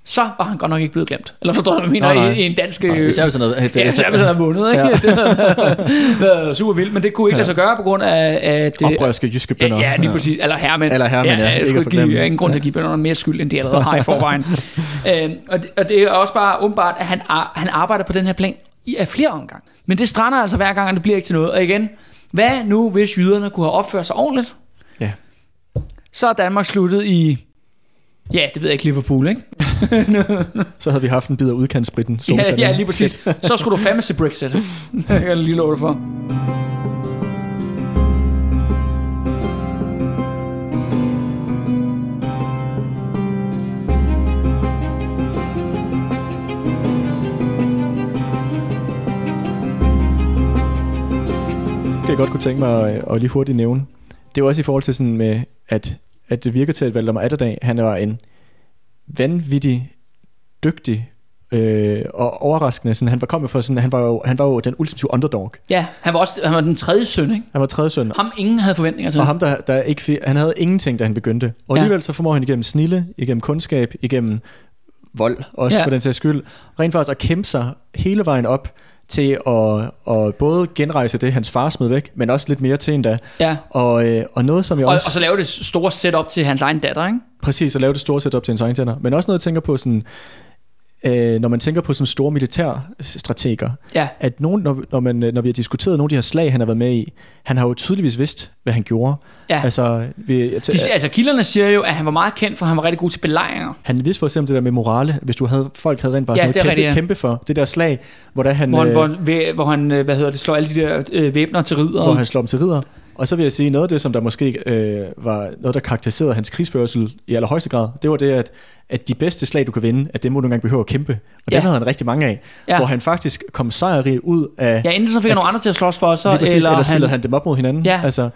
så var han godt nok ikke blevet glemt. Eller forstår du, hvad jeg mener, Nej, nej. i, i en dansk... Nej, især hvis han havde... Ja, især hvis han havde vundet, ikke? Ja. Ja. det havde været super vildt, men det kunne ikke Ja. lade sig gøre på grund af, af det... Oprørske jyske Ja, bønder. ja, lige præcis. Eller hermænd. Eller hermænd, ja. Jeg Ikke skulle give ingen grund til at give bønderne mere skyld, end de allerede har i forvejen. øhm, og, det, og det er også bare åbenbart, at han, ar- han arbejder på den her plan i af flere omgang. Men det strander altså hver gang, og det bliver ikke til noget. Og igen, hvad nu, hvis jyderne kunne have opført sig ordentligt? Så er Danmark sluttet i... Ja, det ved jeg ikke, Liverpool, ikke? Så havde vi haft en bid af udkantsbritten. Ja, Storbritannien. ja, lige præcis. Så skulle du fandme se Brexit. Det kan jeg lige love dig for. Det jeg godt kunne tænke mig at, at lige hurtigt nævne. Det er jo også i forhold til sådan med, at, at det virker til, at Valdemar Atterdag, han var en vanvittig dygtig øh, og overraskende. Sådan, han var kommet fra sådan, han var jo, han var jo den ultimative underdog. Ja, han var også han var den tredje søn, ikke? Han var tredje søn. Ham ingen havde forventninger til. Og ham, der, der ikke han havde ingenting, da han begyndte. Og Ja. alligevel så formår han igennem snille, igennem kundskab, igennem vold, også ja. for den sags skyld, rent faktisk at kæmpe sig hele vejen op til at, at både genrejse det, hans far smed væk, men også lidt mere til endda. Ja. Og, øh, og noget, som jeg Og, også... og så lave det store setup til hans egen datter, ikke? Præcis, at lave det store setup til en egen tænder. Men også noget, jeg tænker på sådan... Øh, når man tænker på sådan store militærstrateger, Ja. at nogen, når, når, man, når vi har diskuteret nogle af de her slag, han har været med i, han har jo tydeligvis vidst, hvad han gjorde. Ja. Altså, vi, jeg, De, siger- altså, kilderne siger jo, at han var meget kendt for, at han var rigtig god til belejringer. Han vidste for eksempel det der med morale, hvis du havde, folk havde rent bare Ja, sådan noget kæmpe, ja. kæmpe for det der slag, hvor, der han, Hvor han, øh, hvor, hvor han øh, hvad hedder det, slår alle de der øh, væbner til ridder. hvor han slår dem til ridder. Og så vil jeg sige, noget af det, som der måske øh, var noget, der karakteriserede hans krigsførsel i allerhøjeste grad, det var det, at, at de bedste slag, du kan vinde, at det må du engang behøve at kæmpe. Og Ja. det havde han rigtig mange af. Ja. Hvor han faktisk kom sejrig ud af... Ja, enten så fik han nogle andre til at slås for, så, præcis, eller, eller spillede han, han dem op mod hinanden. Ja. Altså,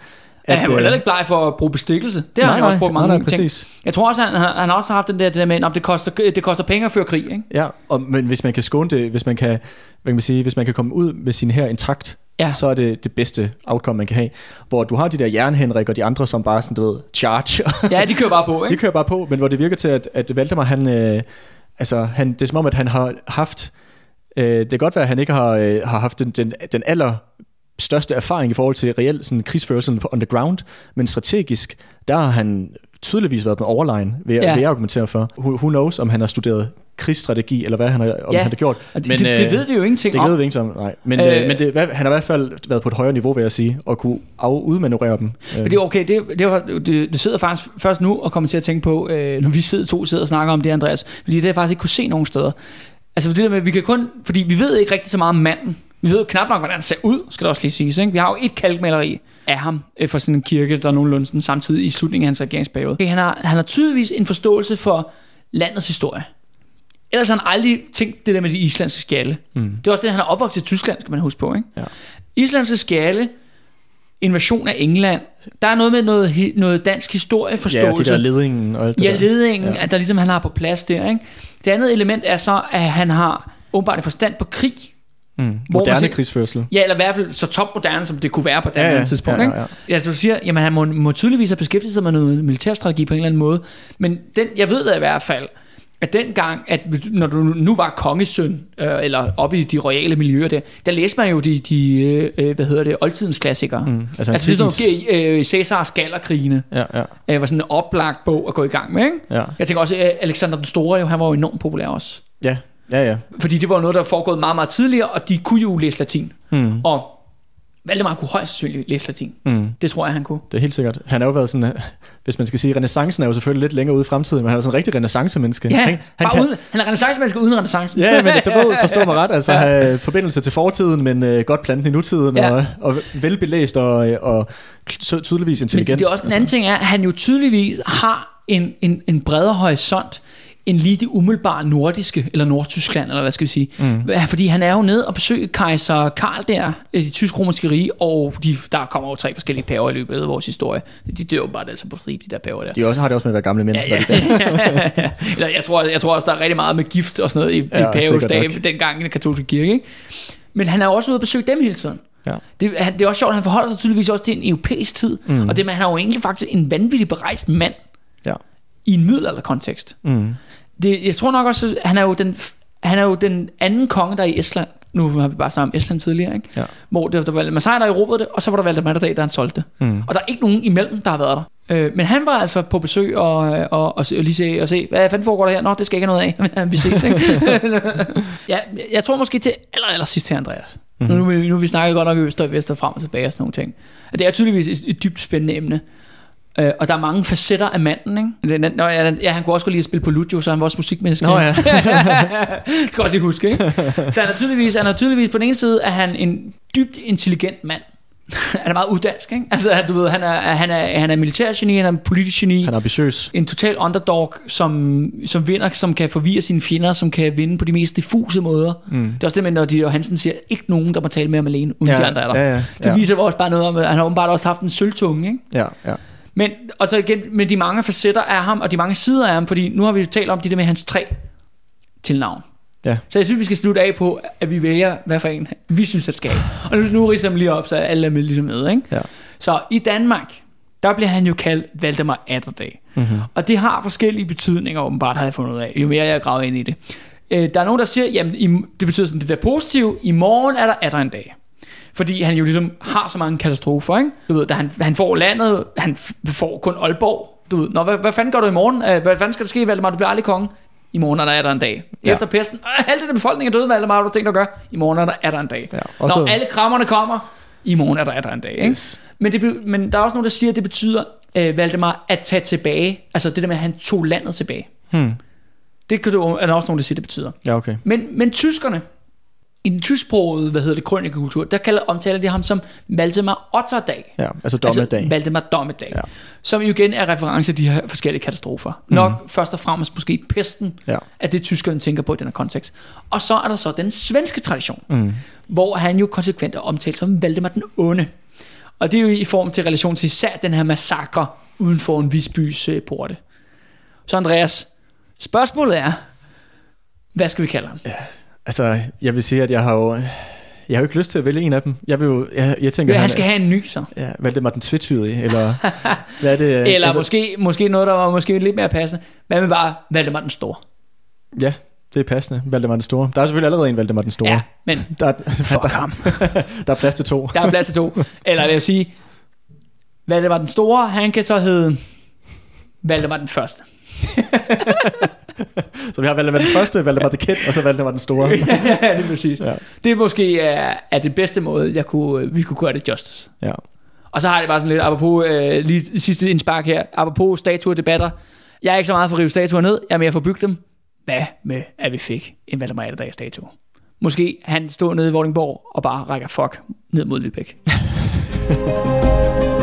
ja, han var øh, heller ikke bleg for at bruge bestikkelse. Det har nej, han også brugt mange nej, ting. præcis. Jeg tror også, han, han, han har også haft den der, det der med, at det koster, det koster penge at føre krig. Ikke? Ja, og, men hvis man kan skåne det, hvis man kan, hvad kan man sige, hvis man kan komme ud med sin her intakt, Ja. så er det det bedste outcome, man kan have. Hvor du har de der jernhenrik og de andre, som bare sådan, du ved, charge. Ja, de kører bare på. de Ikke? kører bare på, men hvor det virker til, at, at Valdemar, han, øh, altså, han, det er som om, at han har haft, øh, det kan godt være, at han ikke har, øh, har haft den, den, den aller største erfaring i forhold til reelt sådan, krigsførelsen på underground, men strategisk, der har han tydeligvis været med overline, vil, Ja. vil jeg argumentere for. Who, who knows, om han har studeret krigsstrategi, eller hvad han har, om Ja. han har gjort. Og det, det, det, ved vi jo ingenting Det om. ved vi ikke om, nej. Men, Øh. øh, men det, hvad, han har i hvert fald været på et højere niveau, vil jeg sige, og kunne af, udmanøvrere dem. Men det er okay, det, det, var, det, det sidder faktisk først nu og kommer til at tænke på, øh, når vi sidder to sidder og snakker om det, Andreas, fordi det har jeg faktisk ikke kunne se nogen steder. Altså for det der med, vi kan kun, fordi vi ved ikke rigtig så meget om manden. Vi ved knap nok, hvordan han ser ud, skal det også lige siges. Ikke? Vi har jo et kalkmaleri af ham øh, fra sådan en kirke, der er nogenlunde sådan, samtidig i slutningen af hans regeringsperiode. Okay, han, har, han har tydeligvis en forståelse for landets historie. Ellers har han aldrig tænkt det der med de islandske skjalle. Mm. Det er også det, han er opvokset i Tyskland, skal man huske på. Ikke? Ja. Islandske skjalle, invasion af England, der er noget med noget, noget dansk Ja, historieforståelse. de der ledingen og alt det Ja, der. ledingen, Ja. at der ligesom han har på plads der. Ikke? Det andet element er så, at han har åbenbart en forstand på krig. Mm. Moderne ser- krigsførsel. Ja, eller i hvert fald så topmoderne, som det kunne være på det Ja, ja, ja. tidspunkt. Ja, Ikke? ja, Ja, du siger, jamen han må, må tydeligvis have beskæftiget sig med noget militærstrategi på en eller anden måde. Men den, jeg ved da i hvert fald, at dengang, at når du nu var kongesøn, øh, eller oppe i de royale miljøer der, der læste man jo de, de øh, hvad hedder det, oldtidens klassikere. Mm. Altså, Altså det er sådan noget, øh, Cæsars Gallerkrigene, Ja, ja, øh, var sådan en oplagt bog at gå i gang med, ikke? ja. Jeg tænker også, at Alexander den Store, jo, han var jo enormt populær også. Ja, ja, ja. Fordi det var noget, der foregået meget, meget tidligere, og de kunne jo læse latin. Mm. Og Valdemar kunne højst sandsynligt læse latin. Mm. Det tror jeg, han kunne. Det er helt sikkert. Han har jo været sådan, øh, hvis man skal sige, renaissancen er jo selvfølgelig lidt længere ude i fremtiden, men han er sådan en rigtig renaissance-menneske. Ja, han, han, bare uden, han er renaissancemenneske uden renaissancen. Ja, men du ved, forstår mig ret, altså Ja. have forbindelse til fortiden, men øh, godt planten i nutiden, Ja. og, og velbelæst og, og ty- tydeligvis Men intelligent. det er også en anden ting, er, at han jo tydeligvis har en, en, en bredere horisont, end lige det umiddelbare nordiske, eller Nordtyskland, eller hvad skal vi sige. Mm. Fordi han er jo nede og besøger kejser Karl der, i det tysk-romerske rige, og de, der kommer jo tre forskellige paver i løbet af vores historie. De dør jo bare altså på strip, de der paver der. De også, har det også med at være gamle mænd. Ja, ja. eller jeg tror, jeg tror også, der er rigtig meget med gift og sådan noget i, Ja, i pavestab, nok. dengang i den katolske kirke. Ikke? Men han er jo også ude og besøge dem hele tiden. Ja. Det, han, det er også sjovt, at han forholder sig tydeligvis også til en europæisk tid, mm. og det, men han er jo egentlig faktisk en vanvittig berejst mand Ja. i en middelalderkontekst. Mm. Det, jeg tror nok også, at han er jo den, han er jo den anden konge, der er i Estland. Nu har vi bare snakket om Estland tidligere, ikke? Ja. Hvor det, der var Sejr, der erobrede det, og så var der Valdemar der, der han solgte det. Mm. Og der er ikke nogen imellem, der har været der. Øh, men han var altså på besøg og, og, og, og lige se, og se, hvad fanden foregår der her? Nå, det skal ikke have noget af. vi ses, ikke? ja, jeg tror måske til aller, aller sidst her, Andreas. Mm-hmm. Nu, nu, nu vi snakket godt nok øst og vest og frem og tilbage og sådan nogle ting. At Det er tydeligvis et, et dybt spændende emne. Øh, og der er mange facetter af manden, ikke? Den- Nå, ja, ja, han kunne også godt lide at spille på Lucio, så han var også musikmenneske. Nå ja. det kan godt lige huske, ikke? Så han er tydeligvis, han er tydeligvis på den ene side, er han en dybt intelligent mand. han er meget uddansk, ikke? Altså, du ved, han er, han er, han er militærgeni, han er politisk geni. Han er ambitiøs. En total underdog, som, som vinder, som kan forvirre sine fjender, som kan vinde på de mest diffuse måder. Mm. Det er også det med, når de og Hansen siger, ikke nogen, der må tale med ham alene, uden Ja, de andre er der. ja, ja, Det ja. viser også bare noget om, at han har åbenbart også haft en sølvtunge, ikke? Ja, ja. Men, og så igen, med de mange facetter af ham, og de mange sider af ham, fordi nu har vi jo talt om de der med hans tre tilnavn. Ja. Så jeg synes, vi skal slutte af på, at vi vælger, hvad for en vi synes, det skal have. Og nu, nu ridser jeg lige op, så alle er med, ligesom med. Ikke? Ja. Så i Danmark, der bliver han jo kaldt Valdemar Atterdag. Mm-hmm. Og det har forskellige betydninger, åbenbart har jeg fundet ud af, jo mere jeg graver ind i det. Øh, der er nogen, der siger, jamen i, det betyder sådan, det der positive, i morgen er der atter en dag. Fordi han jo ligesom har så mange katastrofer, ikke? Du ved, da han, han får landet, han får kun Aalborg. Du ved, Nå, hvad, hvad fanden gør du i morgen? Øh, Hvad fanden skal der ske, Valdemar? Du bliver aldrig konge. I morgen er der, er der en dag. Ja. Efter pesten, øh, halvdelen af befolkningen er døde, Valdemar, har du tænkt at gøre? I morgen er der, er der en dag. Ja, og så- Når alle krammerne kommer, i morgen er der, er der en dag. Ikke? Yes. Men, det, men der er også nogen, der siger, at det betyder, øh, Valdemar, at tage tilbage. Altså det der med, at han tog landet tilbage. Hmm. Det kan du, er der også nogen, der siger, det betyder. Ja, okay. Men, men tyskerne, i den tysksprogede, hvad hedder det, krønikekultur, der kalder, omtaler de ham som Valdemar Otterdag. Ja, altså dommedag. Altså Valdemar Dommedag. Ja. Ja. Som jo igen er reference til de her forskellige katastrofer. Mm. Nok først og fremmest måske pesten, Ja. at det tyskerne tænker på i den her kontekst. Og så er der så den svenske tradition, mm. hvor han jo konsekvent er omtalt som Valdemar den Onde. Og det er jo i form til relation til især den her massakre uden for en Visbys øh, porte. Så Andreas, spørgsmålet er, hvad skal vi kalde ham? Altså, jeg vil sige, at jeg har jo... Jeg har jo ikke lyst til at vælge en af dem. Jeg vil jo... Jeg, jeg tænker, Ja, han skal have en ny så. Ja, Valdemar den tvetydige, eller... hvad er det? Eller altså, måske, måske noget, der var måske lidt mere passende. Hvad med bare Valdemar den Store? Ja, det er passende. Valdemar den Store. Der er selvfølgelig allerede en Valdemar den Store. Ja, men Der, er, fuck der, ham. der er plads til to. Der er plads til to. Eller vil jeg sige, Valdemar den Store, han kan så hedde Valdemar den Første. Så vi har Valdemar den første, Valdemar the Kid, og så Valdemar den Store. ja, det er præcis. Ja. Det er måske er, er det bedste måde, jeg kunne, vi kunne gøre det justice. Ja. Og så har det bare sådan lidt, apropos øh, lige sidste indspark her, apropos statuer debatter. Jeg er ikke så meget for at rive statuer ned, jeg er mere for at bygge dem. Hvad med, at vi fik en Valdemar Atterdag statue? Måske han står nede i Vordingborg og bare rækker fuck ned mod Lübeck.